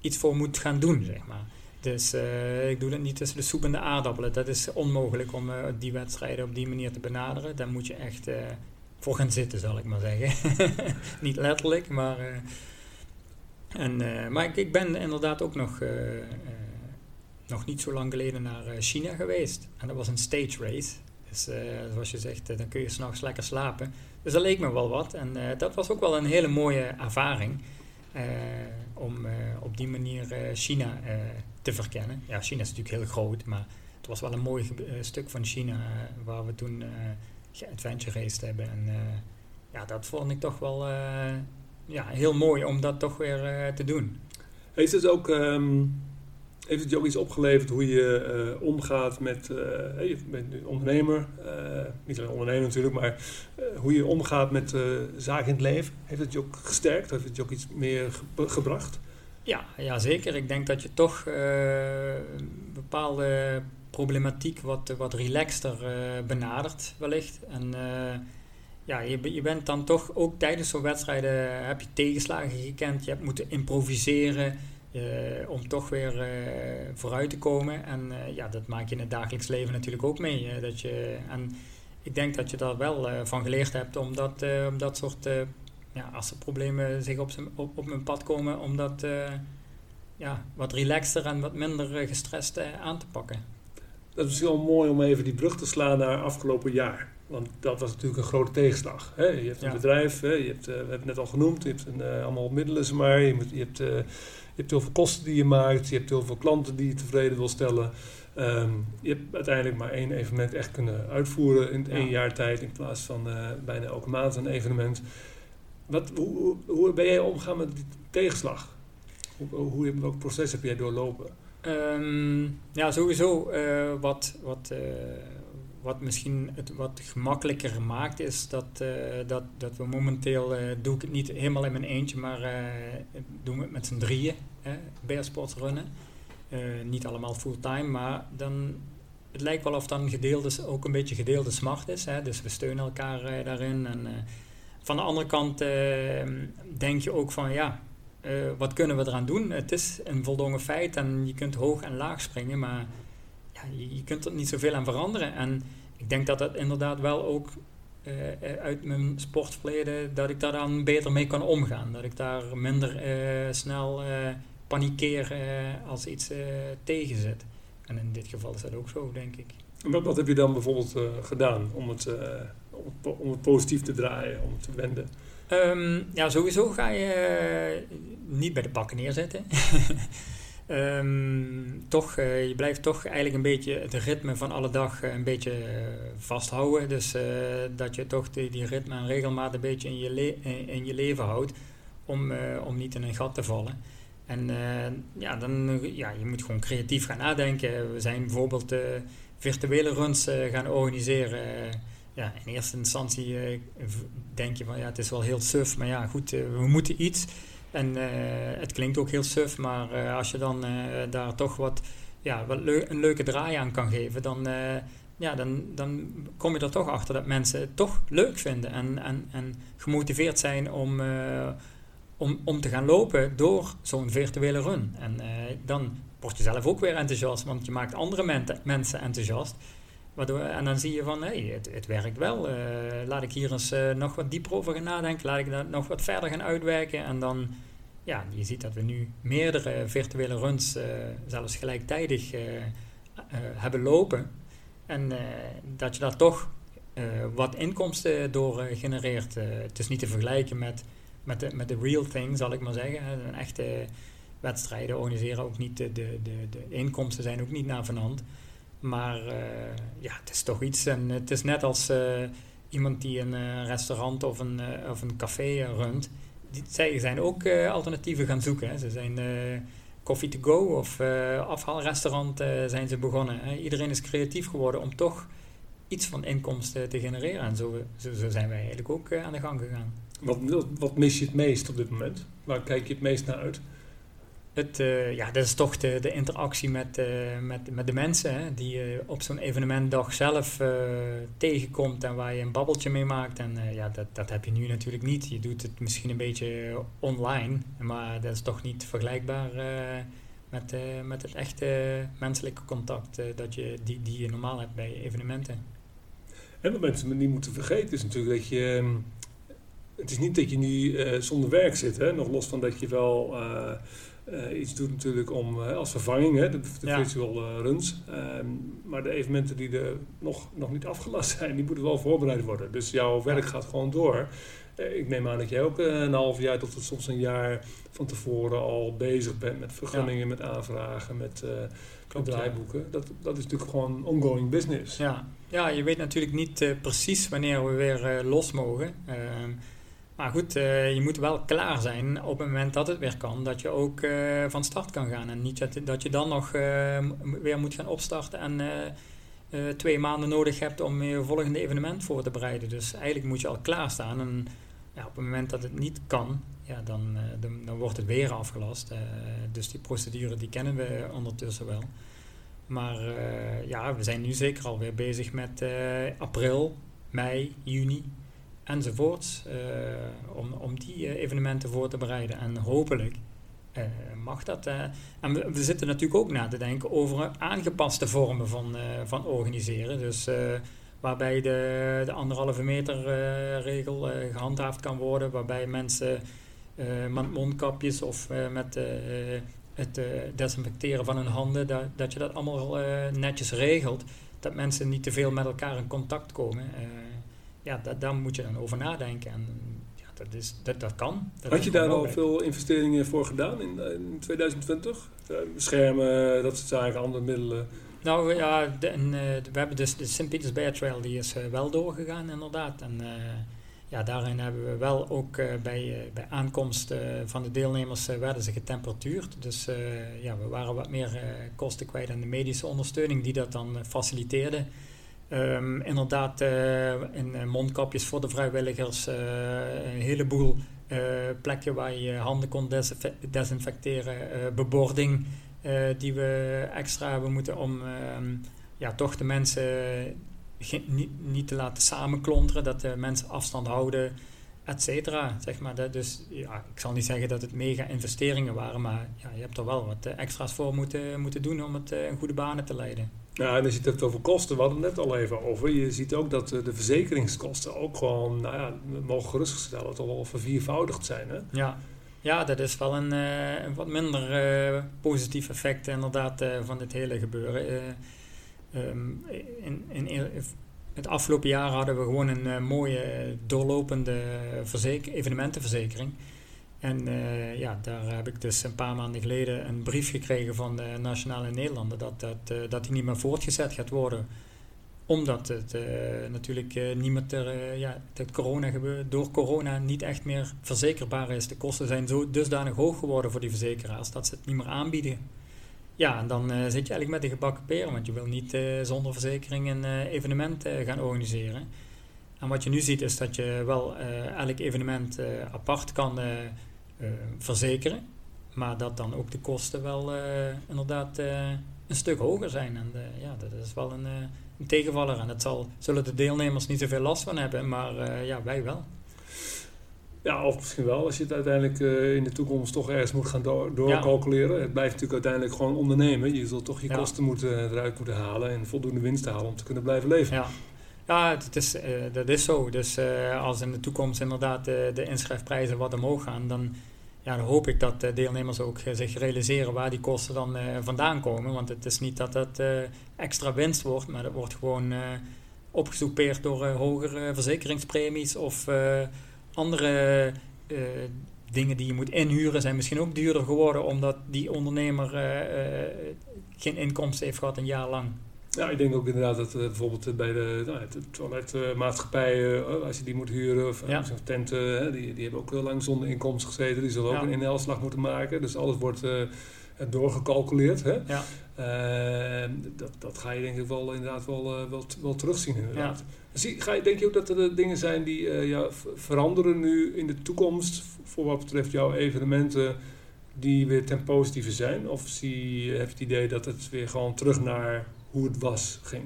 Speaker 1: iets voor moet gaan doen, zeg maar. Dus uh, ik doe dat niet tussen de soep en de aardappelen. Dat is onmogelijk om die wedstrijden op die manier te benaderen. Daar moet je echt voor gaan zitten, zal ik maar zeggen. <laughs> niet letterlijk, maar... en, maar ik, ben inderdaad ook nog, nog niet zo lang geleden naar China geweest. En dat was een stage race. Dus zoals je zegt, dan kun je s'nachts lekker slapen. Dus dat leek me wel wat. En uh, dat was ook wel een hele mooie ervaring. Uh, om uh, op die manier China te verkennen. Ja, China is natuurlijk heel groot, maar het was wel een mooi stuk van China waar we toen geadventure raced hebben. En ja, dat vond ik toch wel ja, heel mooi om dat toch weer te doen.
Speaker 2: Heeft het ook um, heeft het je ook iets opgeleverd hoe je omgaat met, je bent ondernemer, niet alleen ondernemer natuurlijk, maar hoe je omgaat met zaken in het leven? Heeft het je ook gesterkt? Heeft het je ook iets meer ge gebracht?
Speaker 1: Ja, ja, zeker. Ik denk dat je toch bepaalde problematiek wat, wat relaxter benadert wellicht. En ja, je, je bent dan toch ook tijdens zo'n wedstrijden heb je tegenslagen gekend, je hebt moeten improviseren om toch weer vooruit te komen. En ja, dat maak je in het dagelijks leven natuurlijk ook mee. dat je, en ik denk dat je daar wel van geleerd hebt om dat, om dat soort, ja, als er problemen zich op, op, op mijn pad komen, om dat ja, wat relaxter en wat minder gestrest aan te pakken.
Speaker 2: Dat is misschien wel mooi om even die brug te slaan naar afgelopen jaar. Want dat was natuurlijk een grote tegenslag. Hè? Je hebt een bedrijf, hè? Je hebt, we hebben het net al genoemd, je hebt een, allemaal middelen, maar. Je, moet, je hebt je hebt heel veel kosten die je maakt. Je hebt heel veel klanten die je tevreden wil stellen. Ehm, je hebt uiteindelijk maar één evenement echt kunnen uitvoeren in één jaar tijd. In plaats van bijna elke maand een evenement. Wat, hoe, hoe ben jij omgegaan met die tegenslag? Hoe, hoe, welk proces heb jij doorlopen?
Speaker 1: Um, ja, sowieso uh, wat, wat, uh, wat misschien het wat gemakkelijker maakt, is dat, uh, dat, dat we momenteel, doe ik het niet helemaal in mijn eentje, maar doen we het met z'n drieën, hè, Sports runnen. niet allemaal fulltime, maar dan, het lijkt wel of dan gedeelde, ook een beetje gedeelde smart is. Hè, dus we steunen elkaar daarin. En van de andere kant denk je ook van, ja, wat kunnen we eraan doen? Het is een voldongen feit en je kunt hoog en laag springen, maar ja, je, kunt er niet zoveel aan veranderen. En ik denk dat dat inderdaad wel ook uh, uit mijn sportverleden, dat ik daar dan beter mee kan omgaan. Dat ik daar minder snel uh, panikeer als iets tegenzet. En in dit geval is dat ook zo, denk ik.
Speaker 2: Wat, wat heb je dan bijvoorbeeld gedaan om het, om het, positief te draaien, om te wenden?
Speaker 1: Um, ja, sowieso ga je niet bij de pakken neerzetten. Um, <laughs> toch, uh, je blijft toch eigenlijk een beetje het ritme van alle dag uh, een beetje vasthouden. Dus dat je toch die, die ritme en regelmaat een beetje in je, in je leven houdt. Om, om niet in een gat te vallen. En ja, dan, ja, je moet gewoon creatief gaan nadenken. We zijn bijvoorbeeld virtuele runs gaan organiseren. Ja, in eerste instantie denk je van ja, het is wel heel suf. Maar ja, goed, we moeten iets. En eh, het klinkt ook heel suf, maar eh, als je dan eh, daar toch wat, ja, wat een leuke draai aan kan geven, dan, ja, dan, dan kom je er toch achter dat mensen het toch leuk vinden en, en, en gemotiveerd zijn om, om, om te gaan lopen door zo'n virtuele run. En dan word je zelf ook weer enthousiast, want je maakt andere mensen enthousiast. En dan zie je van, hé, hey, het, het werkt wel. laat ik hier eens nog wat dieper over gaan nadenken. Laat ik dat nog wat verder gaan uitwerken. En dan ja, je ziet dat we nu meerdere virtuele runs uh, zelfs gelijktijdig hebben lopen. En dat je daar toch wat inkomsten door genereert. het is niet te vergelijken met, met, de, met de real thing, zal ik maar zeggen. Een echte wedstrijden organiseren ook niet, de, de, de, inkomsten zijn ook niet naar vanand. Maar ja, het is toch iets. En het is net als iemand die een restaurant of een, of een café runt die, zij zijn ook alternatieven gaan zoeken. Hè. Ze zijn coffee to go of afhaalrestaurant zijn ze begonnen. Hè. Iedereen is creatief geworden om toch iets van inkomsten te genereren. En zo, zo, zo zijn wij eigenlijk ook aan de gang gegaan.
Speaker 2: Wat, wat mis je het meest op dit moment? Waar kijk je het meest naar uit?
Speaker 1: Het, uh, ja, dat is toch de, de interactie met, uh, met, met de mensen hè, die je op zo'n evenementdag zelf uh, tegenkomt en waar je een babbeltje mee maakt. En ja, dat, dat heb je nu natuurlijk niet. Je doet het misschien een beetje online, maar dat is toch niet vergelijkbaar met, met het echte menselijke contact dat je, die, die je normaal hebt bij evenementen.
Speaker 2: En wat mensen niet moeten vergeten is natuurlijk dat je. Ehm, het is niet dat je nu zonder werk zit, hè? nog los van dat je wel uh, iets doet natuurlijk om uh, als vervanging, hè, de, de ja. virtual uh, runs. Um, maar de evenementen die er nog, nog niet afgelast zijn, die moeten wel voorbereid worden. Dus jouw werk gaat gewoon door. ik neem aan dat jij ook een half jaar tot soms een jaar van tevoren al bezig bent met vergunningen, ja. met aanvragen, met, met draaiboeken. Dat, dat is natuurlijk gewoon ongoing business.
Speaker 1: Ja, ja je weet natuurlijk niet precies wanneer we weer los mogen. Maar goed, uh, je moet wel klaar zijn op het moment dat het weer kan, dat je ook uh, van start kan gaan. En niet dat, je dan nog uh, weer moet gaan opstarten en twee maanden nodig hebt om je volgende evenement voor te bereiden. Dus eigenlijk moet je al klaarstaan. En ja, op het moment dat het niet kan, ja, dan, dan, dan wordt het weer afgelast. dus die procedure die kennen we ondertussen wel. Maar ja, we zijn nu zeker alweer bezig met april, mei, juni enzovoorts. Uh, om, om die uh, evenementen voor te bereiden. En hopelijk uh, mag dat. en we, we, zitten natuurlijk ook na te denken over aangepaste vormen van, van organiseren. Dus waarbij de, de anderhalve meter regel gehandhaafd kan worden. Waarbij mensen met mondkapjes of met het desinfecteren van hun handen, dat, dat je dat allemaal netjes regelt. Dat mensen niet te veel met elkaar in contact komen ja, dat, daar moet je dan over nadenken. En ja, dat, is, dat, dat kan. Dat
Speaker 2: Had je daar al veel investeringen voor gedaan in, in 2020? Uh, schermen, dat soort zaken, andere middelen?
Speaker 1: Nou ja, de, en, uh, we hebben dus de St. Peters Bear Trail, die is uh, wel doorgegaan inderdaad. En uh, ja, daarin hebben we wel ook bij, bij aankomst van de deelnemers werden ze getemperatuurd. Dus ja, we waren wat meer kosten kwijt aan de medische ondersteuning die dat dan faciliteerde. Um, inderdaad, uh, in uh, mondkapjes voor de vrijwilligers, uh, een heleboel plekken waar je handen kon desinfecteren, bebording die we extra hebben moeten om um, ja, toch de mensen niet, niet te laten samenklonteren, dat de mensen afstand houden, et cetera. Zeg maar. Dus ja, ik zal niet zeggen dat het mega investeringen waren, maar ja, je hebt er wel wat extra's voor moeten, moeten doen om het in goede banen te leiden.
Speaker 2: Ja, en je ziet het over kosten. We hadden het net al even over. Je ziet ook dat de verzekeringskosten ook gewoon, nou ja, mogen gerustgesteld toch wel verviervoudigd zijn. Hè?
Speaker 1: Ja. ja, dat is wel een, een wat minder uh, positief effect inderdaad van dit hele gebeuren. Um, in, in, het afgelopen jaar hadden we gewoon een mooie doorlopende evenementenverzekering. En uh, ja, daar heb ik dus een paar maanden geleden een brief gekregen van de Nationale Nederlanden dat, dat, uh, dat die niet meer voortgezet gaat worden. Omdat het uh, natuurlijk niet meer ter, ja, dat corona door corona niet echt meer verzekerbaar is. De kosten zijn zo dusdanig hoog geworden voor die verzekeraars dat ze het niet meer aanbieden. Ja, en dan zit je eigenlijk met de gebakken peren, want je wil niet zonder verzekering een evenement gaan organiseren. En wat je nu ziet is dat je wel elk evenement apart kan eh, verzekeren. Maar dat dan ook de kosten wel eh, inderdaad eh, een stuk hoger zijn. En ja, dat is wel een, een tegenvaller. En dat zal, zullen de deelnemers niet zoveel last van hebben, maar ja, wij wel.
Speaker 2: Ja, of misschien wel als je het uiteindelijk in de toekomst toch ergens moet gaan door, doorcalculeren. Het blijft natuurlijk uiteindelijk gewoon ondernemen. Je zult toch je kosten moeten, eruit moeten halen en voldoende winst halen om te kunnen blijven leven.
Speaker 1: Ja. Ja, het is, uh, dat is zo. Dus uh, als in de toekomst inderdaad uh, de inschrijfprijzen wat omhoog gaan, dan, ja, hoop ik dat deelnemers ook zich realiseren waar die kosten dan vandaan komen. Want het is niet dat dat extra winst wordt, maar dat wordt gewoon opgesoupeerd door hogere verzekeringspremies of andere dingen die je moet inhuren zijn misschien ook duurder geworden omdat die ondernemer geen inkomsten heeft gehad een jaar lang.
Speaker 2: Ja, ik denk ook inderdaad dat uh, bijvoorbeeld bij de, nou, de toiletmaatschappijen, uh, als je die moet huren, of ja. tenten, die, die hebben ook heel lang zonder inkomsten gezeten. Die zullen ook een inhaalslag moeten maken. Dus alles wordt uh, doorgecalculeerd. Hè? Ja. Ehm, dat, dat ga je denk ik wel inderdaad wel, wel, wel terugzien inderdaad. Zie, ga je, denk je ook dat er dingen zijn die ja, veranderen nu in de toekomst voor wat betreft jouw evenementen die weer ten positieve zijn? Of zie, heb je het idee dat het weer gewoon terug naar hoe het was ging?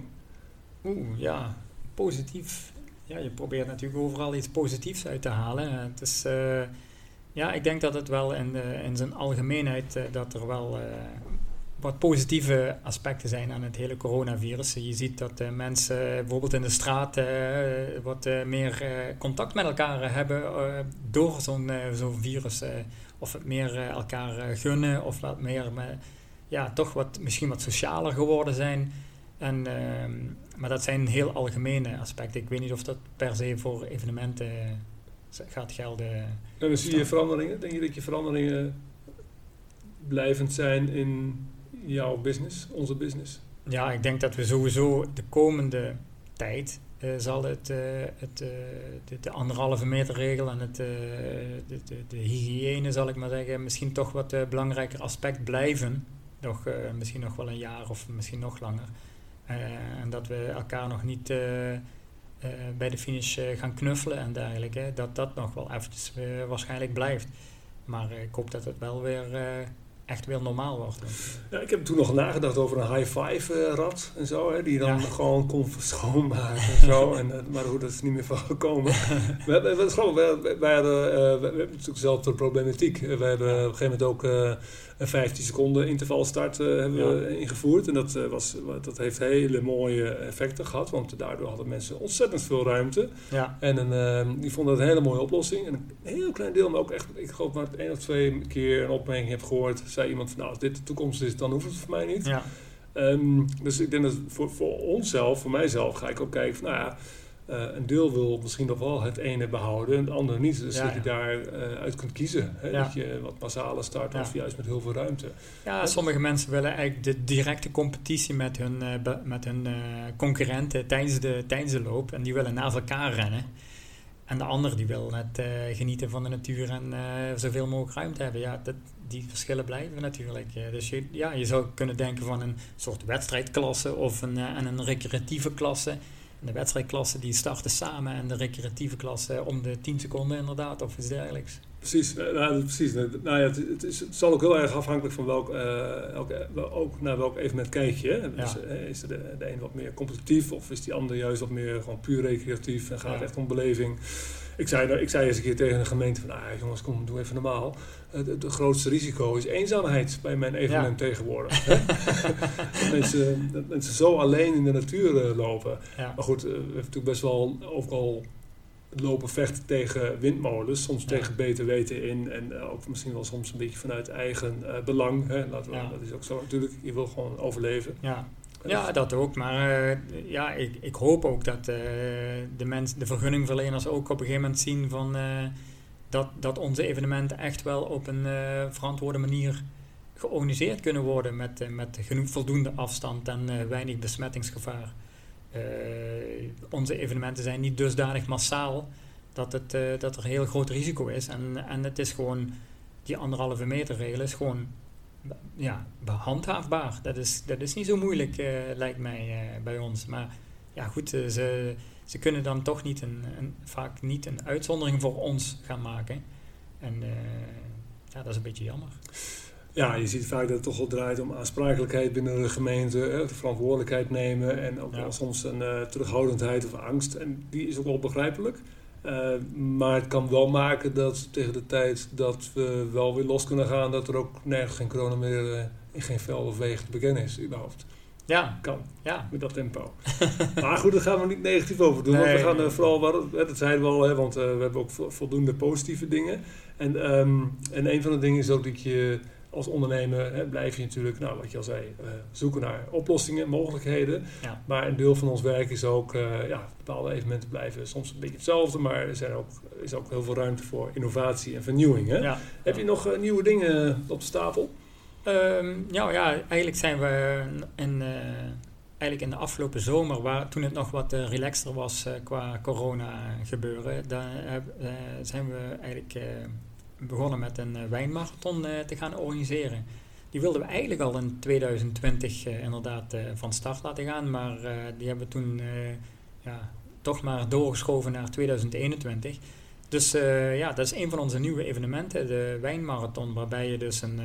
Speaker 1: Oeh, ja, positief. Ja, je probeert natuurlijk overal iets positiefs uit te halen. Het is, uh, ja, ik denk dat het wel in, in zijn algemeenheid, dat er wel wat positieve aspecten zijn aan het hele coronavirus. Je ziet dat mensen bijvoorbeeld in de straat wat meer contact met elkaar hebben door zo'n zo'n virus. of het meer elkaar gunnen of wat meer ja, toch wat, misschien wat socialer geworden zijn. En, ehm, maar dat zijn heel algemene aspecten. Ik weet niet of dat per se voor evenementen gaat gelden. En
Speaker 2: dan zie je veranderingen. Denk je dat je veranderingen blijvend zijn in jouw business, onze business?
Speaker 1: Ja, ik denk dat we sowieso de komende tijd uh, zal het, uh, het, uh, de, de, anderhalve meter regel en het, de, de, de, hygiëne, zal ik maar zeggen, misschien toch wat belangrijker aspect blijven nog, uh, misschien nog wel een jaar of misschien nog langer. Uh, en dat we elkaar nog niet uh, bij de finish gaan knuffelen en dergelijke. Dat dat nog wel eventjes waarschijnlijk blijft. Maar ik hoop dat het wel weer echt weer normaal wordt.
Speaker 2: Ja, ik heb toen nog nagedacht over een high five rad en zo, hè, die dan gewoon kon schoonmaken en <laughs> zo. En, maar hoe dat is niet meer van gekomen. <laughs> we, hebben, we, we, we, hebben natuurlijk dezelfde problematiek. We hebben op een gegeven moment ook een 15 seconden intervalstart uh, hebben we ingevoerd. En dat, uh, was, dat heeft hele mooie effecten gehad, want daardoor hadden mensen ontzettend veel ruimte. Ja. En een, uh, die vonden dat een hele mooie oplossing. En een heel klein deel, maar ook echt, ik geloof maar één of twee keer een opmerking heb gehoord, zei iemand van nou, als dit de toekomst is, dan hoeft het voor mij niet. Ja. Um, dus ik denk dat voor, voor onszelf, voor mijzelf, ga ik ook kijken van nou ja, een deel wil misschien nog wel het ene behouden en het andere niet. Dus dat je daar uh, uit kunt kiezen. Hè? Dat je wat basale start of juist met heel veel ruimte.
Speaker 1: Ja, sommige mensen willen eigenlijk de directe competitie met hun, uh, met hun concurrenten tijdens de, tijdens de loop. En die willen naast elkaar rennen. En de ander die wil net genieten van de natuur en zoveel mogelijk ruimte hebben. Ja, dat, die verschillen blijven natuurlijk. dus je, ja, je zou kunnen denken van een soort wedstrijdklasse of een, en een recreatieve klasse de wedstrijdklasse die starten samen en de recreatieve klasse om de 10 seconden inderdaad of iets dergelijks.
Speaker 2: Precies, eh, nou, precies. Nou ja, het, het, is, het zal ook heel erg afhankelijk van welk, uh, ook naar welk evenement kijk je. Dus, is de, de een wat meer competitief of is die ander juist wat meer gewoon puur recreatief en gaat ja. echt om beleving. Ik zei, ik zei eens een keer tegen een gemeente van, ah, jongens, kom, doe even normaal. Het grootste risico is eenzaamheid bij mijn evenement tegenwoordig. <laughs> dat, mensen, dat mensen zo alleen in de natuur lopen. Maar goed, we hebben natuurlijk best wel ook al lopen vechten tegen windmolens, soms tegen beter weten in en ook misschien wel soms een beetje vanuit eigen uh, belang. Hè. Laten we, Dat is ook zo natuurlijk, je wil gewoon overleven.
Speaker 1: Ja, ja dat ook. Maar uh, ja, ik, ik hoop ook dat uh, de, mens, de vergunningverleners ook op een gegeven moment zien van dat, dat onze evenementen echt wel op een verantwoorde manier georganiseerd kunnen worden met, met genoeg voldoende afstand en weinig besmettingsgevaar. onze evenementen zijn niet dusdanig massaal dat, het, dat er heel groot risico is. En, en het is gewoon, die anderhalve meter regel is gewoon ja, behandhaafbaar. Dat is, dat is niet zo moeilijk, uh, lijkt mij, uh, bij ons. Maar ja, goed, uh, ze, ze kunnen dan toch niet een, een, vaak niet een uitzondering voor ons gaan maken. En ja, dat is een beetje jammer.
Speaker 2: Ja, je ziet vaak dat het toch wel draait om aansprakelijkheid binnen de gemeente, de verantwoordelijkheid nemen en ook wel soms een terughoudendheid of angst. En die is ook wel begrijpelijk. Uh, maar het kan wel maken dat tegen de tijd dat we wel weer los kunnen gaan, dat er ook nergens geen corona meer uh, in geen veld of wegen te bekennen is, überhaupt.
Speaker 1: Ja.
Speaker 2: Kan.
Speaker 1: Ja.
Speaker 2: Met dat tempo. <laughs> maar goed, daar gaan we niet negatief over doen. want we gaan uh, vooral, dat zeiden we al, hè, want we hebben ook voldoende positieve dingen. En, um, en een van de dingen is ook dat je als ondernemer hè, blijf je natuurlijk, nou, wat je al zei, uh, zoeken naar oplossingen, mogelijkheden. Ja. Maar een deel van ons werk is ook, uh, ja, bepaalde evenementen blijven soms een beetje hetzelfde, maar er zijn ook, is ook heel veel ruimte voor innovatie en vernieuwing. Hè? Ja. Heb je nog uh, nieuwe dingen op de stapel?
Speaker 1: Um, ja, ja, eigenlijk zijn we in, eigenlijk in de afgelopen zomer, waar, toen het nog wat relaxter was qua corona gebeuren, daar zijn we eigenlijk begonnen met een uh, wijnmarathon uh, te gaan organiseren. Die wilden we eigenlijk al in 2020 uh, eh, inderdaad van start laten gaan, maar die hebben we toen ja, toch maar doorgeschoven naar 2021. Dus ja, dat is een van onze nieuwe evenementen, de wijnmarathon, waarbij je dus een,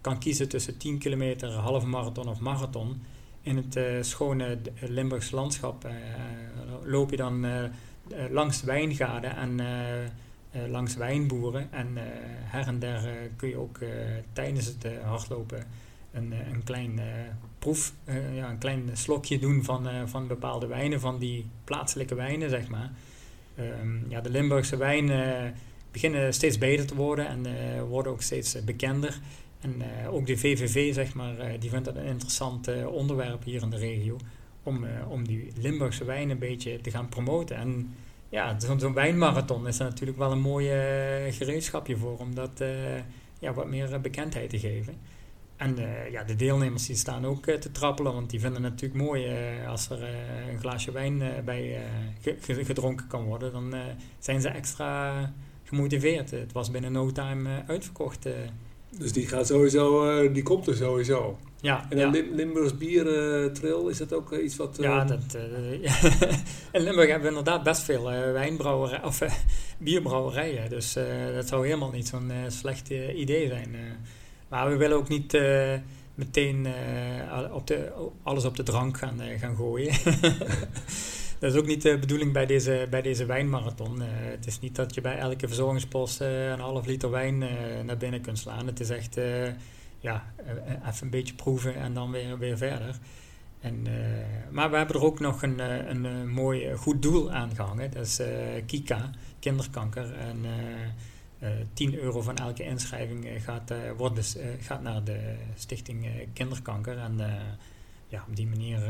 Speaker 1: kan kiezen tussen 10 kilometer, halve marathon of marathon. In het schone Limburgs landschap loop je dan langs wijngaarden en uh, langs wijnboeren. En uh, her en der uh, kun je ook tijdens het hardlopen een, een klein proef, ja, een klein slokje doen van, van bepaalde wijnen, van die plaatselijke wijnen, zeg maar. Um, ja, de Limburgse wijnen beginnen steeds beter te worden en worden ook steeds bekender. En ook de VVV, zeg maar, die vindt dat een interessant onderwerp hier in de regio. Om, om die Limburgse wijnen een beetje te gaan promoten. En ja, zo'n wijnmarathon is natuurlijk wel een mooi uh, gereedschapje voor om dat uh, ja, wat meer eh, bekendheid te geven. En ja, de deelnemers die staan ook te trappelen, want die vinden het natuurlijk mooi als er een glaasje wijn bij gedronken kan worden. Dan zijn ze extra gemotiveerd. Het was binnen no time uitverkocht.
Speaker 2: Dus die gaat sowieso, die komt er sowieso.
Speaker 1: Ja,
Speaker 2: en een ja. Limburgs biertrail, is dat ook iets wat...
Speaker 1: Ja, dat, <laughs> in Limburg hebben we inderdaad best veel wijnbrouwerijen, of bierbrouwerijen. Dus dat zou helemaal niet zo'n slecht idee zijn. maar we willen ook niet meteen op de, alles op de drank gaan, gaan gooien. <laughs> dat is ook niet de bedoeling bij deze, bij deze wijnmarathon. het is niet dat je bij elke verzorgingspost een half liter wijn naar binnen kunt slaan. Het is echt ja, eh, eh, even een beetje proeven en dan weer, weer verder. En, maar we hebben er ook nog een, een, mooi goed doel aan gehangen. Dat is Kika, kinderkanker. En uh, 10 euro van elke inschrijving gaat, wordt dus, gaat naar de stichting Kinderkanker. En ja, op die manier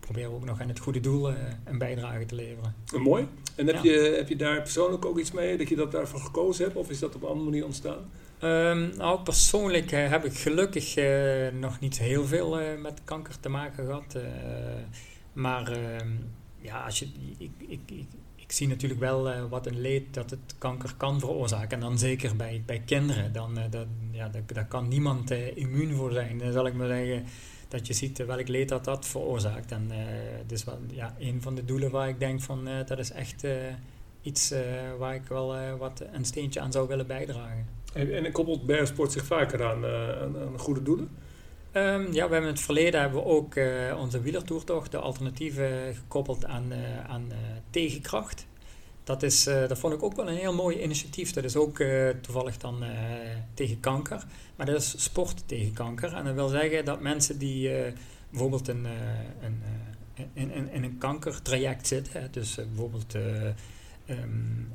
Speaker 1: proberen we ook nog aan het goede doel een bijdrage te leveren.
Speaker 2: mooi. En heb, je, heb je daar persoonlijk ook iets mee dat je dat daarvoor gekozen hebt? Of is dat op een andere manier ontstaan?
Speaker 1: Um, nou, persoonlijk uh, heb ik gelukkig uh, nog niet heel veel uh, met kanker te maken gehad. maar ehm, ja, als je, ik, ik, ik, ik zie natuurlijk wel wat een leed dat het kanker kan veroorzaken. En dan zeker bij, bij kinderen. Dan, dat, ja, daar, kan niemand immuun voor zijn. Dan zal ik maar zeggen dat je ziet welk leed dat dat veroorzaakt. En het is wel ja, een van de doelen waar ik denk van dat is echt iets waar ik wel wat een steentje aan zou willen bijdragen.
Speaker 2: En, en koppelt Bergsport zich vaker aan, uh, aan, aan, goede doelen?
Speaker 1: Um, ja, we hebben in het verleden hebben we ook uh, onze wielertoertocht, de alternatieven, gekoppeld aan, uh, aan tegenkracht. Dat, is, dat vond ik ook wel een heel mooi initiatief. Dat is ook toevallig dan tegen kanker. Maar dat is sport tegen kanker. En dat wil zeggen dat mensen die bijvoorbeeld een, een, in, in, in, een kankertraject zitten, dus bijvoorbeeld um,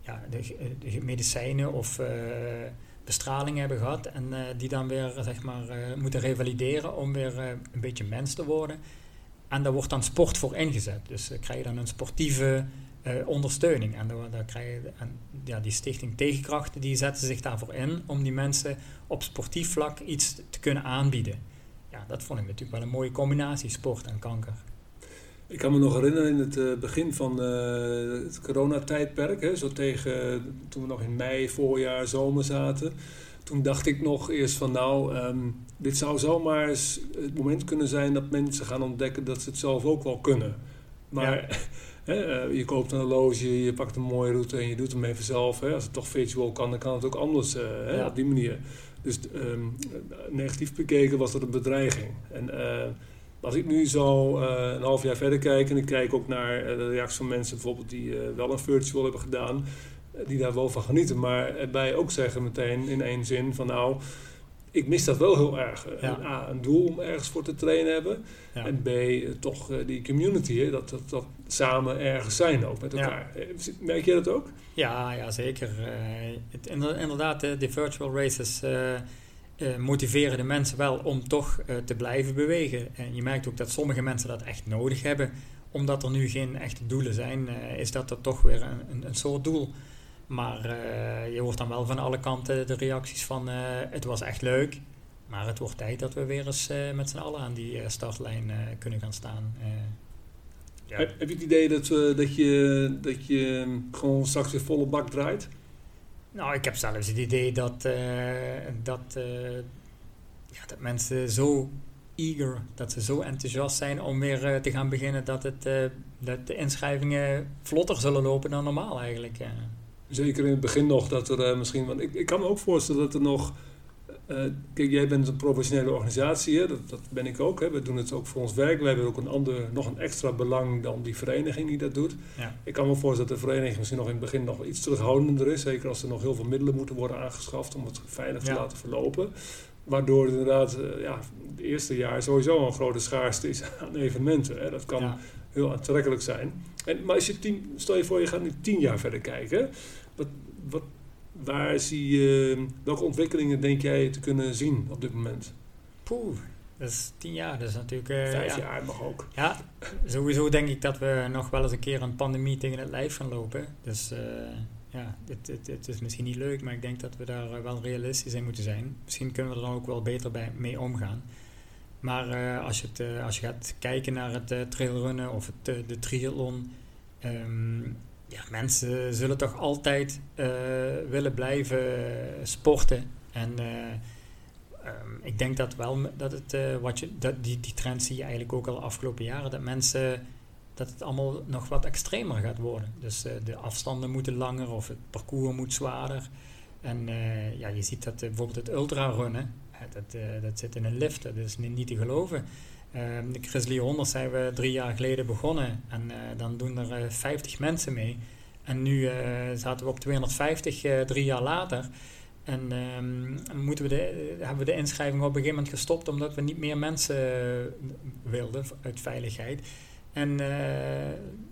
Speaker 1: ja, de, medicijnen of bestraling hebben gehad en die dan weer zeg maar, moeten revalideren om weer een beetje mens te worden. En daar wordt dan sport voor ingezet. Dus krijg je dan een sportieve ondersteuning. En daar, krijg je, en, ja, die stichting Tegenkrachten die zetten zich daarvoor in om die mensen op sportief vlak iets te kunnen aanbieden. Ja, dat vond ik natuurlijk wel een mooie combinatie, sport en kanker.
Speaker 2: Ik kan me nog herinneren in het uh, begin van uh, het coronatijdperk, hè, zo tegen toen we nog in mei, voorjaar, zomer zaten. Toen dacht ik nog eerst van nou, um, dit zou zomaar eens het moment kunnen zijn dat mensen gaan ontdekken dat ze het zelf ook wel kunnen. Maar <laughs> hè, uh, je koopt een horloge, je pakt een mooie route en je doet hem even zelf. Hè. Als het toch virtual kan, dan kan het ook anders hè, op die manier. Dus um, negatief bekeken was dat een bedreiging. En als ik nu zo uh, een half jaar verder kijk en ik kijk ook naar de reacties van mensen bijvoorbeeld die wel een virtual hebben gedaan, die daar wel van genieten, maar erbij ook zeggen meteen in één zin van nou, ik mis dat wel heel erg. Ja. A, een doel om ergens voor te trainen hebben. Ja. En B, toch die community, hè, dat, dat, dat samen ergens zijn ook met elkaar. Ja. Merk je dat ook?
Speaker 1: Ja, ja zeker. Het, inderdaad, de virtual races uh, motiveren de mensen wel om toch te blijven bewegen. En je merkt ook dat sommige mensen dat echt nodig hebben. Omdat er nu geen echte doelen zijn, is dat er toch weer een, een, een soort doel. Maar je hoort dan wel van alle kanten de reacties van het was echt leuk. Maar het wordt tijd dat we weer eens met z'n allen aan die startlijn kunnen gaan staan.
Speaker 2: Ja. Heb, heb, je het idee dat, dat, je, dat je gewoon straks weer volle bak draait?
Speaker 1: Nou, ik heb zelfs het idee dat, dat, ja, dat mensen zo eager, dat ze zo enthousiast zijn om weer te gaan beginnen, dat, het, dat de inschrijvingen vlotter zullen lopen dan normaal eigenlijk.
Speaker 2: Zeker in het begin nog dat er misschien, want ik, ik kan me ook voorstellen dat er nog uh, kijk, jij bent een professionele organisatie, hè? Dat, dat, ben ik ook. Hè? We doen het ook voor ons werk. We hebben ook een ander, nog een extra belang dan die vereniging die dat doet. Ja. Ik kan me voorstellen dat de vereniging misschien nog in het begin nog iets terughoudender is. Zeker als er nog heel veel middelen moeten worden aangeschaft om het veilig te laten verlopen. Waardoor het inderdaad ja, het eerste jaar sowieso een grote schaarste is <laughs> aan evenementen. Hè? Dat kan heel aantrekkelijk zijn. En, maar als je tien, stel je voor, je gaat nu tien jaar verder kijken. Wat, Waar zie je, welke ontwikkelingen denk jij te kunnen zien op dit moment?
Speaker 1: Poeh, dat is tien jaar. Dat is natuurlijk...
Speaker 2: Uh, Vijf jaar mag ook.
Speaker 1: Ja, sowieso denk ik dat we nog wel eens een keer een pandemie tegen het lijf gaan lopen. Dus uh, ja, het, het, het, is misschien niet leuk, maar ik denk dat we daar eh, wel realistisch in moeten zijn. Misschien kunnen we er dan ook wel beter bij, mee omgaan. Maar uh, als, je het, als je gaat kijken naar het trailrunnen of het, de triathlon... Um, ja, mensen zullen toch altijd uh, willen blijven sporten. En uh, um, ik denk dat wel dat het, uh, wat je, dat die, die trend zie je eigenlijk ook al de afgelopen jaren, dat mensen dat het allemaal nog wat extremer gaat worden. Dus de afstanden moeten langer of het parcours moet zwaarder. En ja, je ziet dat bijvoorbeeld het ultrarunnen, dat, dat zit in een lift, dat is niet te geloven. Um, de Grizzly 100 zijn we drie jaar geleden begonnen en uh, dan doen er uh, 50 mensen mee. En nu uh, zaten we op 250 uh, drie jaar later. En um, moeten we de, hebben we de inschrijving op een gegeven moment gestopt omdat we niet meer mensen wilden uit veiligheid. En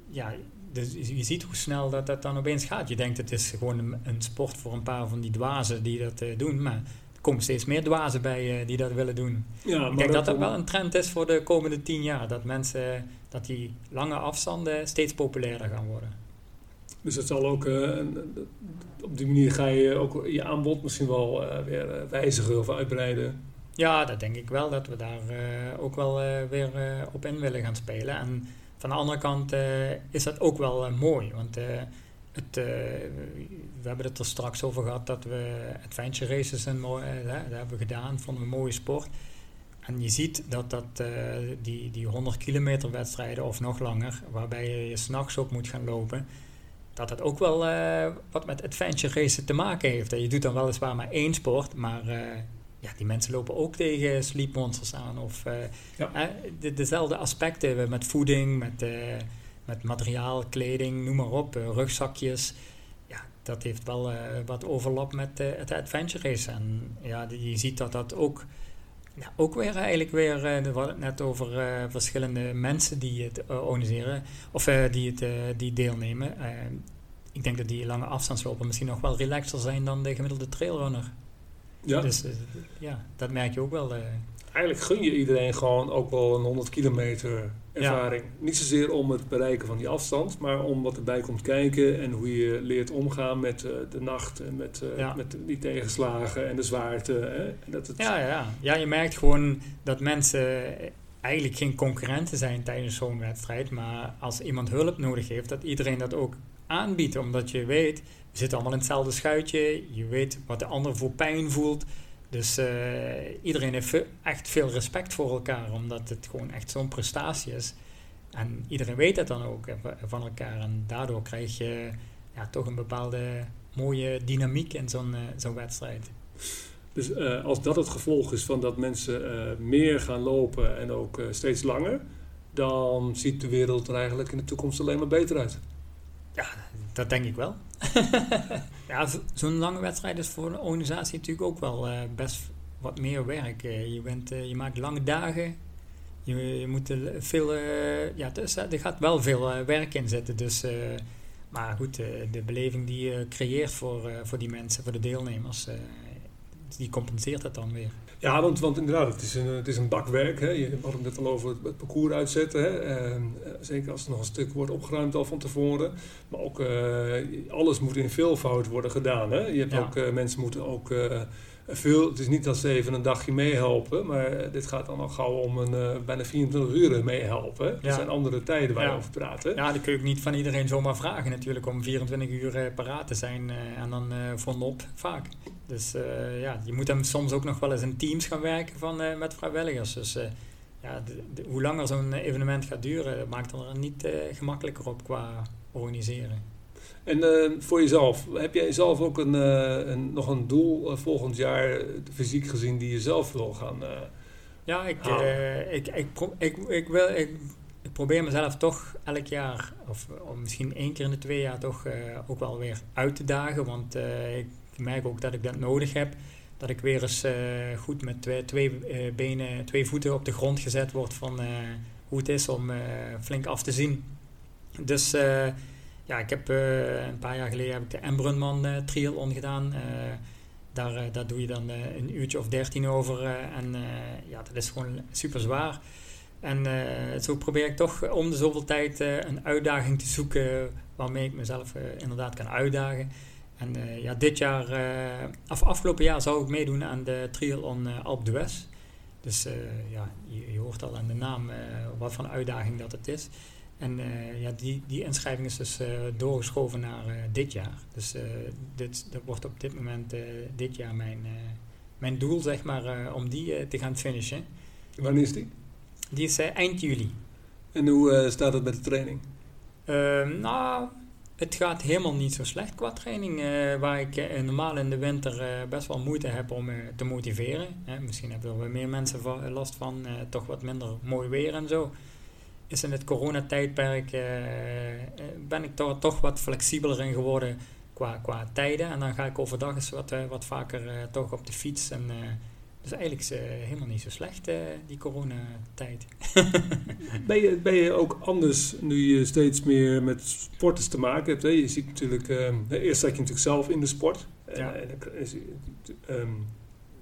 Speaker 1: ja, dus je ziet hoe snel dat, dat dan opeens gaat. Je denkt het is gewoon een, een sport voor een paar van die dwazen die dat doen, maar komen steeds meer dwazen bij uh, die dat willen doen. Ja, ik denk dat dat wel een trend is voor de komende tien jaar. Dat mensen, dat die lange afstanden steeds populairder gaan worden.
Speaker 2: Dus het zal ook, uh, op die manier ga je ook je aanbod misschien wel uh, weer wijzigen of uitbreiden.
Speaker 1: Ja, dat denk ik wel. Dat we daar ook wel weer op in willen gaan spelen. En van de andere kant is dat ook wel mooi. Want het, uh, we hebben het er straks over gehad dat we adventure races en mooi, uh, dat hebben we gedaan, vonden we een mooie sport. En je ziet dat, dat uh, die, die 100 kilometer wedstrijden of nog langer, waarbij je, je s'nachts op moet gaan lopen, dat dat ook wel wat met adventure racen te maken heeft. Je doet dan weliswaar maar één sport, maar ja, die mensen lopen ook tegen sleepmonsters aan. Of ja. de, dezelfde aspecten met voeding, met met materiaal, kleding, noem maar op, uh, rugzakjes. Ja, dat heeft wel uh, wat overlap met uh, het adventure race. En ja, je ziet dat dat ook, ja, ook weer eigenlijk weer, we hadden het net over verschillende mensen die het organiseren, of die, het, die deelnemen. ik denk dat die lange afstandslopen misschien nog wel relaxer zijn dan de gemiddelde trailrunner. Ja. Dus ja, dat merk je ook wel
Speaker 2: eigenlijk gun je iedereen gewoon ook wel een 100 kilometer ervaring. Niet zozeer om het bereiken van die afstand, maar om wat erbij komt kijken en hoe je leert omgaan met uh, de nacht en met, uh, met die tegenslagen en de zwaarte. Hè? Dat het
Speaker 1: ja, ja. ja, je merkt gewoon dat mensen eigenlijk geen concurrenten zijn tijdens zo'n wedstrijd, maar als iemand hulp nodig heeft, dat iedereen dat ook aanbiedt, omdat je weet, we zitten allemaal in hetzelfde schuitje, je weet wat de ander voor pijn voelt. Dus uh, iedereen heeft echt veel respect voor elkaar, omdat het gewoon echt zo'n prestatie is. En iedereen weet dat dan ook van elkaar. En daardoor krijg je ja, toch een bepaalde mooie dynamiek in zo'n uh, zo'n wedstrijd.
Speaker 2: Dus uh, als dat het gevolg is van dat mensen meer gaan lopen en ook steeds langer, dan ziet de wereld er eigenlijk in de toekomst alleen maar beter uit.
Speaker 1: Ja, dat denk ik wel. <laughs> ja, zo'n lange wedstrijd is voor een organisatie natuurlijk ook wel uh, best wat meer werk. Uh, je, bent, uh, je maakt lange dagen. Je, je moet veel, ja, dus, er gaat wel veel werk in zitten. Dus, maar goed, de beleving die je creëert voor, voor die mensen, voor de deelnemers, die compenseert dat dan weer.
Speaker 2: Ja, want, want inderdaad, het is een, het is een bakwerk. Hè. Je had het net al over het, parcours uitzetten. Hè. Ehm, zeker als er nog een stuk wordt opgeruimd al van tevoren. Maar ook uh, alles moet in veelvoud worden gedaan. Hè. Je hebt ook, uh, mensen moeten ook uh, veel... Het is niet dat ze even een dagje meehelpen. Maar dit gaat dan al gauw om een bijna 24 uur meehelpen. Ja. Dat zijn andere tijden waar je over praat.
Speaker 1: Ja, dat kun je ook niet van iedereen zomaar vragen natuurlijk. Om 24 uur paraat te zijn. en dan uh, op vaak. Dus ja, je moet hem soms ook nog wel eens in teams gaan werken van, met vrijwilligers. Dus ja, de, de, hoe langer zo'n evenement gaat duren, maakt er niet gemakkelijker op qua organiseren.
Speaker 2: En voor jezelf, heb jij zelf ook een, een nog een doel volgend jaar fysiek gezien die je zelf wil gaan
Speaker 1: Ja, ik, ik, ik, ik, ik, wil, ik, ik probeer mezelf toch elk jaar, of, of misschien één keer in de twee jaar, toch ook wel weer uit te dagen. Want ik ik merk ook dat ik dat nodig heb. Dat ik weer eens goed met twee, twee benen, twee voeten op de grond gezet word van hoe het is om flink af te zien. Dus ja, ik heb een paar jaar geleden heb ik de Embrunman triathlon gedaan. daar, daar doe je dan een uurtje of dertien over. en ja, dat is gewoon super zwaar. En zo probeer ik toch om de zoveel tijd een uitdaging te zoeken waarmee ik mezelf inderdaad kan uitdagen. En ja, dit jaar, af, afgelopen jaar zou ik meedoen aan de triathlon Alp West. Dus ja, je, je, hoort al aan de naam wat voor een uitdaging dat het is. En ja, die, die inschrijving is dus doorgeschoven naar dit jaar. Dus dit, dat wordt op dit moment dit jaar mijn, mijn doel, zeg maar, om die te gaan finishen.
Speaker 2: Wanneer is die?
Speaker 1: Die is eind juli.
Speaker 2: En hoe staat het met de training?
Speaker 1: Ehm, nou, het gaat helemaal niet zo slecht qua training. Waar ik normaal in de winter best wel moeite heb om te motiveren. misschien hebben er wel meer mensen last van. toch wat minder mooi weer en zo. Is in het coronatijdperk ben ik toch, toch wat flexibeler in geworden qua, qua tijden. En dan ga ik overdag eens wat, wat vaker toch op de fiets. En dus eigenlijk is helemaal niet zo slecht, die coronatijd. <laughs>
Speaker 2: ben, je, ben je ook anders nu je steeds meer met sporters te maken hebt? Hè? Je ziet natuurlijk, uh, eerst zat je natuurlijk zelf in de sport. Ja. En, en um,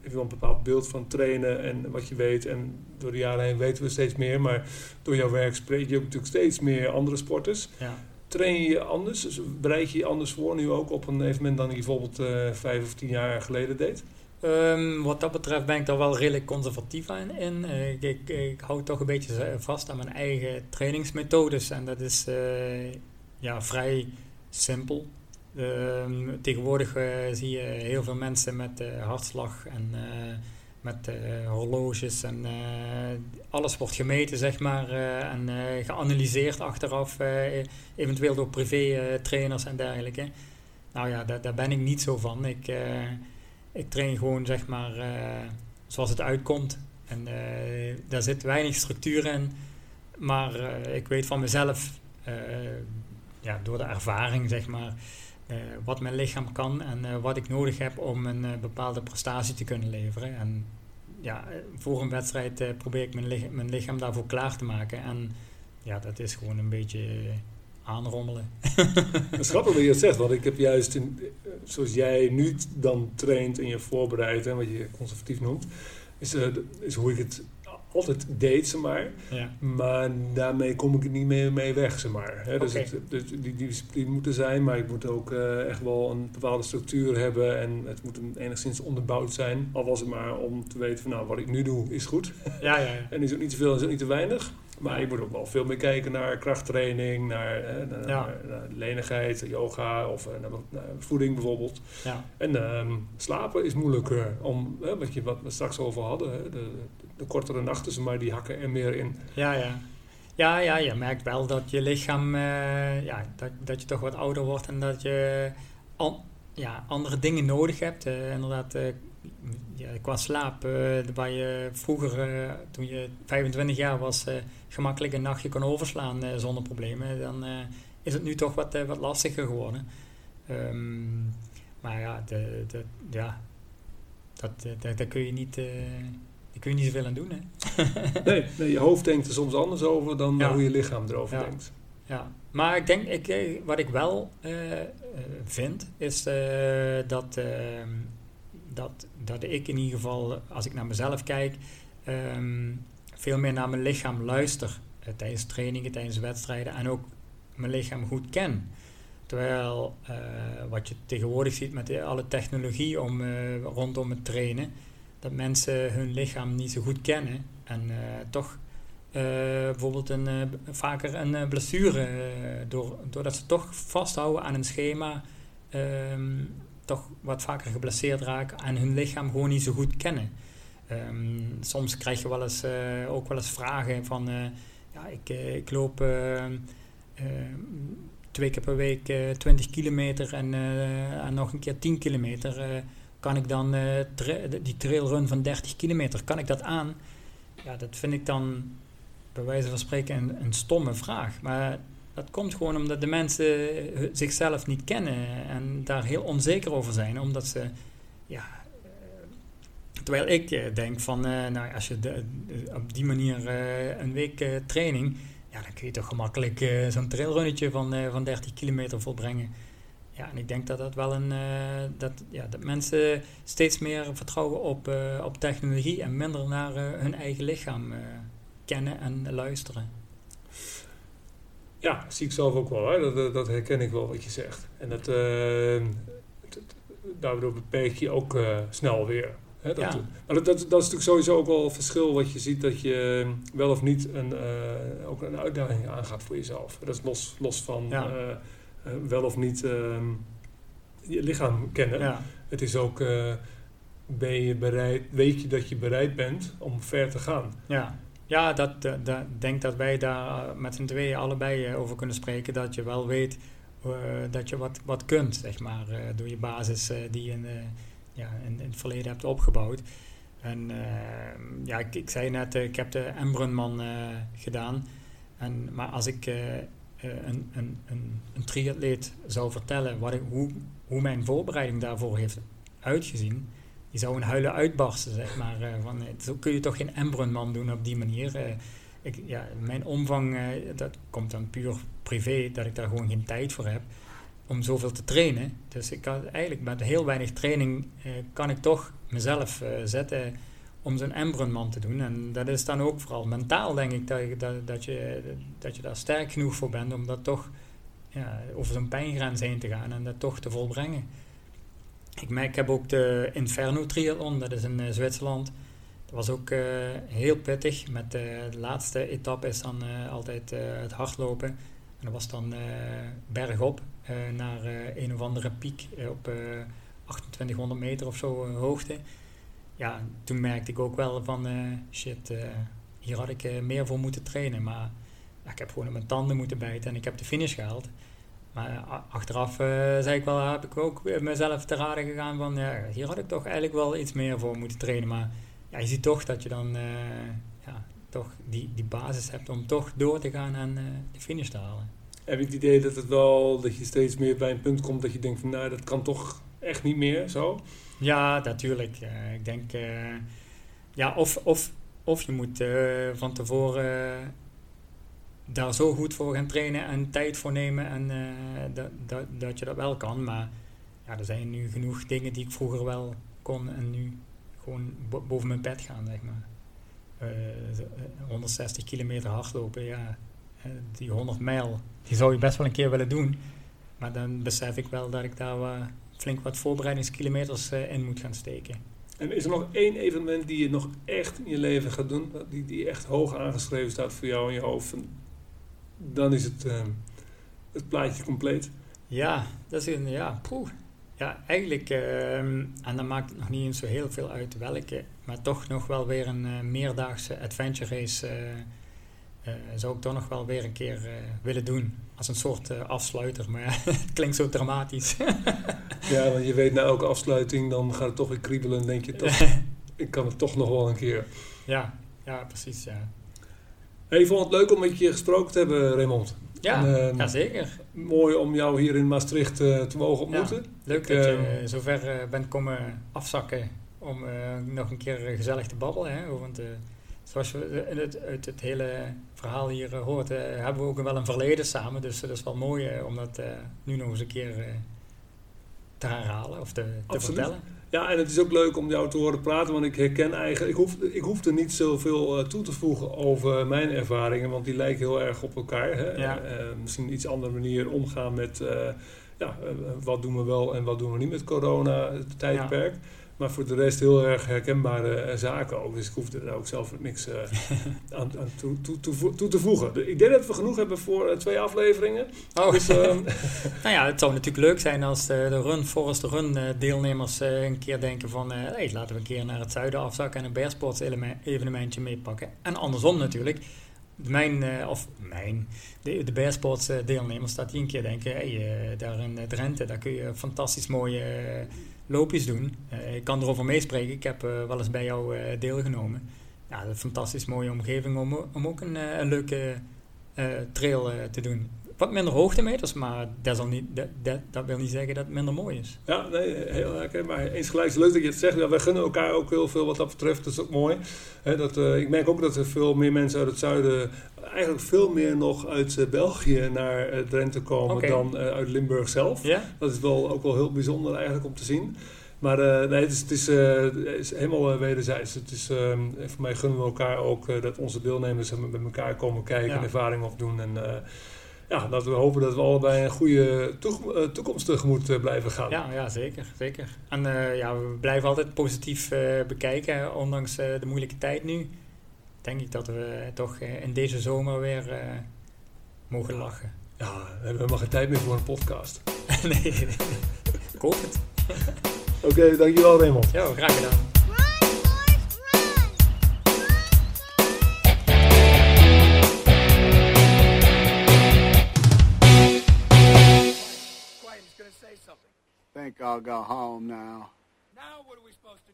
Speaker 2: heb je wel een bepaald beeld van trainen en wat je weet. En door de jaren heen weten we steeds meer. Maar door jouw werk spreek je ook natuurlijk steeds meer andere sporters. Ja. Train je anders? Dus bereid je je anders voor nu ook op een evenement dan je bijvoorbeeld uh, vijf of tien jaar geleden deed?
Speaker 1: Um, wat dat betreft ben ik daar wel redelijk conservatief aan in. Uh, ik, ik, ik, hou toch een beetje vast aan mijn eigen trainingsmethodes. En dat is uh, ja, vrij simpel. Uh, tegenwoordig uh, zie je heel veel mensen met hartslag en met horloges. En alles wordt gemeten, zeg maar. en geanalyseerd achteraf, eventueel door privé-trainers en dergelijke. Nou ja, daar, daar ben ik niet zo van. Ik ik train gewoon zeg maar zoals het uitkomt. En daar zit weinig structuur in. Maar ik weet van mezelf, ja, door de ervaring zeg maar, wat mijn lichaam kan en wat ik nodig heb om een bepaalde prestatie te kunnen leveren. En ja, voor een wedstrijd probeer ik mijn, lichaam, daarvoor klaar te maken. En ja, dat is gewoon een beetje aanrommelen. <laughs>
Speaker 2: Het is grappig wat je dat zegt, want ik heb juist, in, zoals jij nu dan traint en je voorbereidt en wat je conservatief noemt, is, is hoe ik het altijd deed, zeg maar. Ja. Maar daarmee kom ik er niet meer mee weg, zeg maar. Dus, het, dus die, die discipline moet er zijn, maar ik moet ook uh, echt wel een bepaalde structuur hebben. En het moet enigszins onderbouwd zijn. Al was het maar om te weten van, nou, wat ik nu doe is goed. Ja, ja, ja. <laughs> en is ook niet te veel en is ook niet te weinig. Maar je moet ook wel veel meer kijken naar krachttraining, naar, naar, lenigheid, yoga of eh, naar, voeding bijvoorbeeld. Ja. En ehm, slapen is moeilijker, om, wat, je, wat we straks over hadden, de, de, kortere nachten, maar die hakken er meer in.
Speaker 1: Ja, ja. Ja, ja, je merkt wel dat je lichaam, uh, ja, dat, dat je toch wat ouder wordt en dat je an, ja, andere dingen nodig hebt. Uh, inderdaad, ja, qua slaap, uh, waar je vroeger, uh, toen je 25 jaar was, uh, gemakkelijk een nachtje kon overslaan zonder problemen, dan is het nu toch wat, wat lastiger geworden. Um, maar ja, de, de, ja dat, dat, daar kun je niet. daar kun je niet zoveel aan doen. Hè? <laughs>
Speaker 2: nee, nee, je hoofd denkt er soms anders over dan hoe je lichaam erover denkt.
Speaker 1: Ja, maar ik denk, ik, wat ik wel vind, is dat ehm, dat, dat ik in ieder geval, als ik naar mezelf kijk, ehm, veel meer naar mijn lichaam luister uh, tijdens trainingen, tijdens wedstrijden en ook mijn lichaam goed ken. Terwijl uh, wat je tegenwoordig ziet met alle technologie om, rondom het trainen, dat mensen hun lichaam niet zo goed kennen en toch bijvoorbeeld een, vaker een blessure, door, doordat ze toch vasthouden aan een schema, um, toch wat vaker geblesseerd raken en hun lichaam gewoon niet zo goed kennen. Ehm, soms krijg je wel eens, uh, ook wel eens vragen van, uh, ja, ik, uh, ik loop twee keer per week 20 kilometer en, en, nog een keer 10 kilometer. kan ik dan tra die trailrun van 30 kilometer, kan ik dat aan? Ja, dat vind ik dan bij wijze van spreken een, een stomme vraag. Maar dat komt gewoon omdat de mensen zichzelf niet kennen en daar heel onzeker over zijn. Omdat ze, ja. Eh, terwijl ik eh, denk van, nou, als je op die manier een week training, ja, dan kun je toch gemakkelijk zo'n trailrunnetje van, van 30 kilometer volbrengen. Ja, en ik denk dat dat wel een, dat, ja, dat mensen steeds meer vertrouwen op, op technologie en minder naar hun eigen lichaam kennen en luisteren.
Speaker 2: Ja, zie ik zelf ook wel. Hè. Dat, dat, herken ik wel wat je zegt. En dat, uh, daardoor beperk je ook uh, snel weer. Hè, dat, ja. Maar dat, dat, dat, is natuurlijk sowieso ook wel een verschil wat je ziet dat je ehm, wel of niet een, uh, ook een uitdaging aangaat voor jezelf. Dat is los, los van ja. wel of niet ehm, je lichaam kennen. Ja. Het is ook, ben je bereid, weet je dat je bereid bent om ver te gaan.
Speaker 1: Ja. Ja, dat, dat, denk dat wij daar met z'n tweeën allebei eh, over kunnen spreken. Dat je wel weet dat je wat, wat kunt, zeg maar, door je basis die je in, ja, in, in, het verleden hebt opgebouwd. En ja, ik, ik, zei net, ik heb de Embrunman gedaan. En, maar als ik een, een, een, een triatleet zou vertellen hoe, hoe mijn voorbereiding daarvoor heeft uitgezien, die zou een huilen uitbarsten, zeg maar. Uh, van, zo kun je toch geen Embrunman doen op die manier. Uh, ik, ja, mijn omvang, dat komt dan puur privé, dat ik daar gewoon geen tijd voor heb om zoveel te trainen. Dus ik eigenlijk met heel weinig training kan ik toch mezelf zetten om zo'n Embrunman te doen. En dat is dan ook vooral mentaal, denk ik, dat, dat, dat, je, dat je daar sterk genoeg voor bent om dat toch ja, over zo'n pijngrens heen te gaan en dat toch te volbrengen. Ik, merk, ik heb ook de Inferno Triathlon, dat is in uh, Zwitserland. Dat was ook uh, heel pittig. Met de laatste etappe is dan altijd het hardlopen. En dat was dan bergop naar een of andere piek op 2800 meter of zo hoogte. Ja, toen merkte ik ook wel van shit, hier had ik meer voor moeten trainen. Maar ik heb gewoon op mijn tanden moeten bijten en ik heb de finish gehaald. Maar achteraf uh, zei ik wel, heb ik ook mezelf te raden gegaan van, ja, hier had ik toch eigenlijk wel iets meer voor moeten trainen. Maar ja, je ziet toch dat je dan uh, ja, toch die, die basis hebt om toch door te gaan en uh, de finish te halen.
Speaker 2: Heb je het idee dat het wel, dat je steeds meer bij een punt komt dat je denkt van, nou, dat kan toch echt niet meer zo?
Speaker 1: Ja, natuurlijk. ik denk, ja, of, of, of je moet van tevoren daar zo goed voor gaan trainen en tijd voor nemen en uh, dat, dat, dat je dat wel kan. Maar ja, er zijn nu genoeg dingen die ik vroeger wel kon en nu gewoon boven mijn bed gaan, zeg maar. 160 kilometer hardlopen, ja. die 100 mijl, die zou je best wel een keer willen doen. Maar dan besef ik wel dat ik daar flink wat voorbereidingskilometers in moet gaan steken.
Speaker 2: En is er nog één evenement die je nog echt in je leven gaat doen, die, die echt hoog aangeschreven staat voor jou in je hoofd? Dan is het, uh, het plaatje compleet.
Speaker 1: Ja, dat is een, ja, poeh. Ja, eigenlijk, uh, en dan maakt het nog niet eens zo heel veel uit welke, maar toch nog wel weer een uh, meerdaagse adventure race uh, zou ik toch nog wel weer een keer willen doen. Als een soort afsluiter, maar <laughs> het klinkt zo dramatisch. <laughs>
Speaker 2: Ja, want je weet na elke afsluiting, dan gaat het toch weer kriebelen en denk je toch, <laughs> ik kan het toch nog wel een keer.
Speaker 1: Ja, ja precies, ja.
Speaker 2: Hey, ik vond het leuk om met je gesproken te hebben, Raymond.
Speaker 1: Ja, en, uh, zeker.
Speaker 2: Mooi om jou hier in Maastricht uh, te mogen ontmoeten.
Speaker 1: leuk dat je uh, zover bent komen afzakken om nog een keer gezellig te babbelen. Hè? Want zoals je uit het, het, hele verhaal hier hoort, hebben we ook wel een verleden samen. Dus dat is wel mooi om dat nu nog eens een keer te herhalen of te, te vertellen.
Speaker 2: Ja, en het is ook leuk om jou te horen praten, want ik herken eigenlijk, ik hoef, ik hoef er niet zoveel uh, toe te voegen over mijn ervaringen, want die lijken heel erg op elkaar. Hè? Ja. Uh, misschien een iets andere manier omgaan met, uh, ja, wat doen we wel en wat doen we niet met corona, het tijdperk. Ja. Maar voor de rest heel erg herkenbare eh, zaken ook. Dus ik hoefde er ook zelf niks uh, <laughs> aan, aan toe, toe, toe, toe, te voegen. Ik denk dat we genoeg hebben voor uh, twee afleveringen.
Speaker 1: Oh. Dus, um, <laughs> nou ja, het zou natuurlijk leuk zijn als de, de Run Forest Run deelnemers een keer denken van... hey, laten we een keer naar het zuiden afzakken en een bearsports evenementje meepakken. En andersom natuurlijk. Mijn, of mijn, de, de Bearsports deelnemers, dat die een keer denken... Hey, daar in Drenthe, daar kun je fantastisch mooie loopjes doen. Uh, ik kan erover meespreken. Ik heb uh, wel eens bij jou uh, deelgenomen. Ja, een fantastisch mooie omgeving om, om ook een, een leuke trail te doen. Wat minder hoogtemeters, maar dat, zal niet, dat, dat, dat, wil niet zeggen dat het minder mooi is.
Speaker 2: Ja, nee, heel erg. Maar eens gelijk leuk dat je het zegt. Ja, wij gunnen elkaar ook heel veel wat dat betreft. Dat is ook mooi. dat, ik merk ook dat er veel meer mensen uit het zuiden eigenlijk veel meer nog uit België naar uh, Drenthe komen dan uit Limburg zelf. Dat is wel ook wel heel bijzonder eigenlijk om te zien. Maar uh, nee, het is, het is, uh, is helemaal wederzijds. Het is, uh, voor mij gunnen we elkaar ook dat onze deelnemers met elkaar komen kijken en ervaring opdoen. En ja, laten we hopen dat we allebei een goede toekomst tegemoet blijven gaan.
Speaker 1: Ja, ja zeker, zeker. En ja, we blijven altijd positief bekijken, ondanks de moeilijke tijd nu denk ik dat we toch eh, in deze zomer weer uh, mogen lachen.
Speaker 2: Ja, we hebben maar geen tijd meer voor een podcast. <laughs>
Speaker 1: nee, nee, ik hoop het.
Speaker 2: Oké, okay, dankjewel Raymond.
Speaker 1: Ja, graag gedaan.
Speaker 3: Think I'll go home now. Now what are we supposed?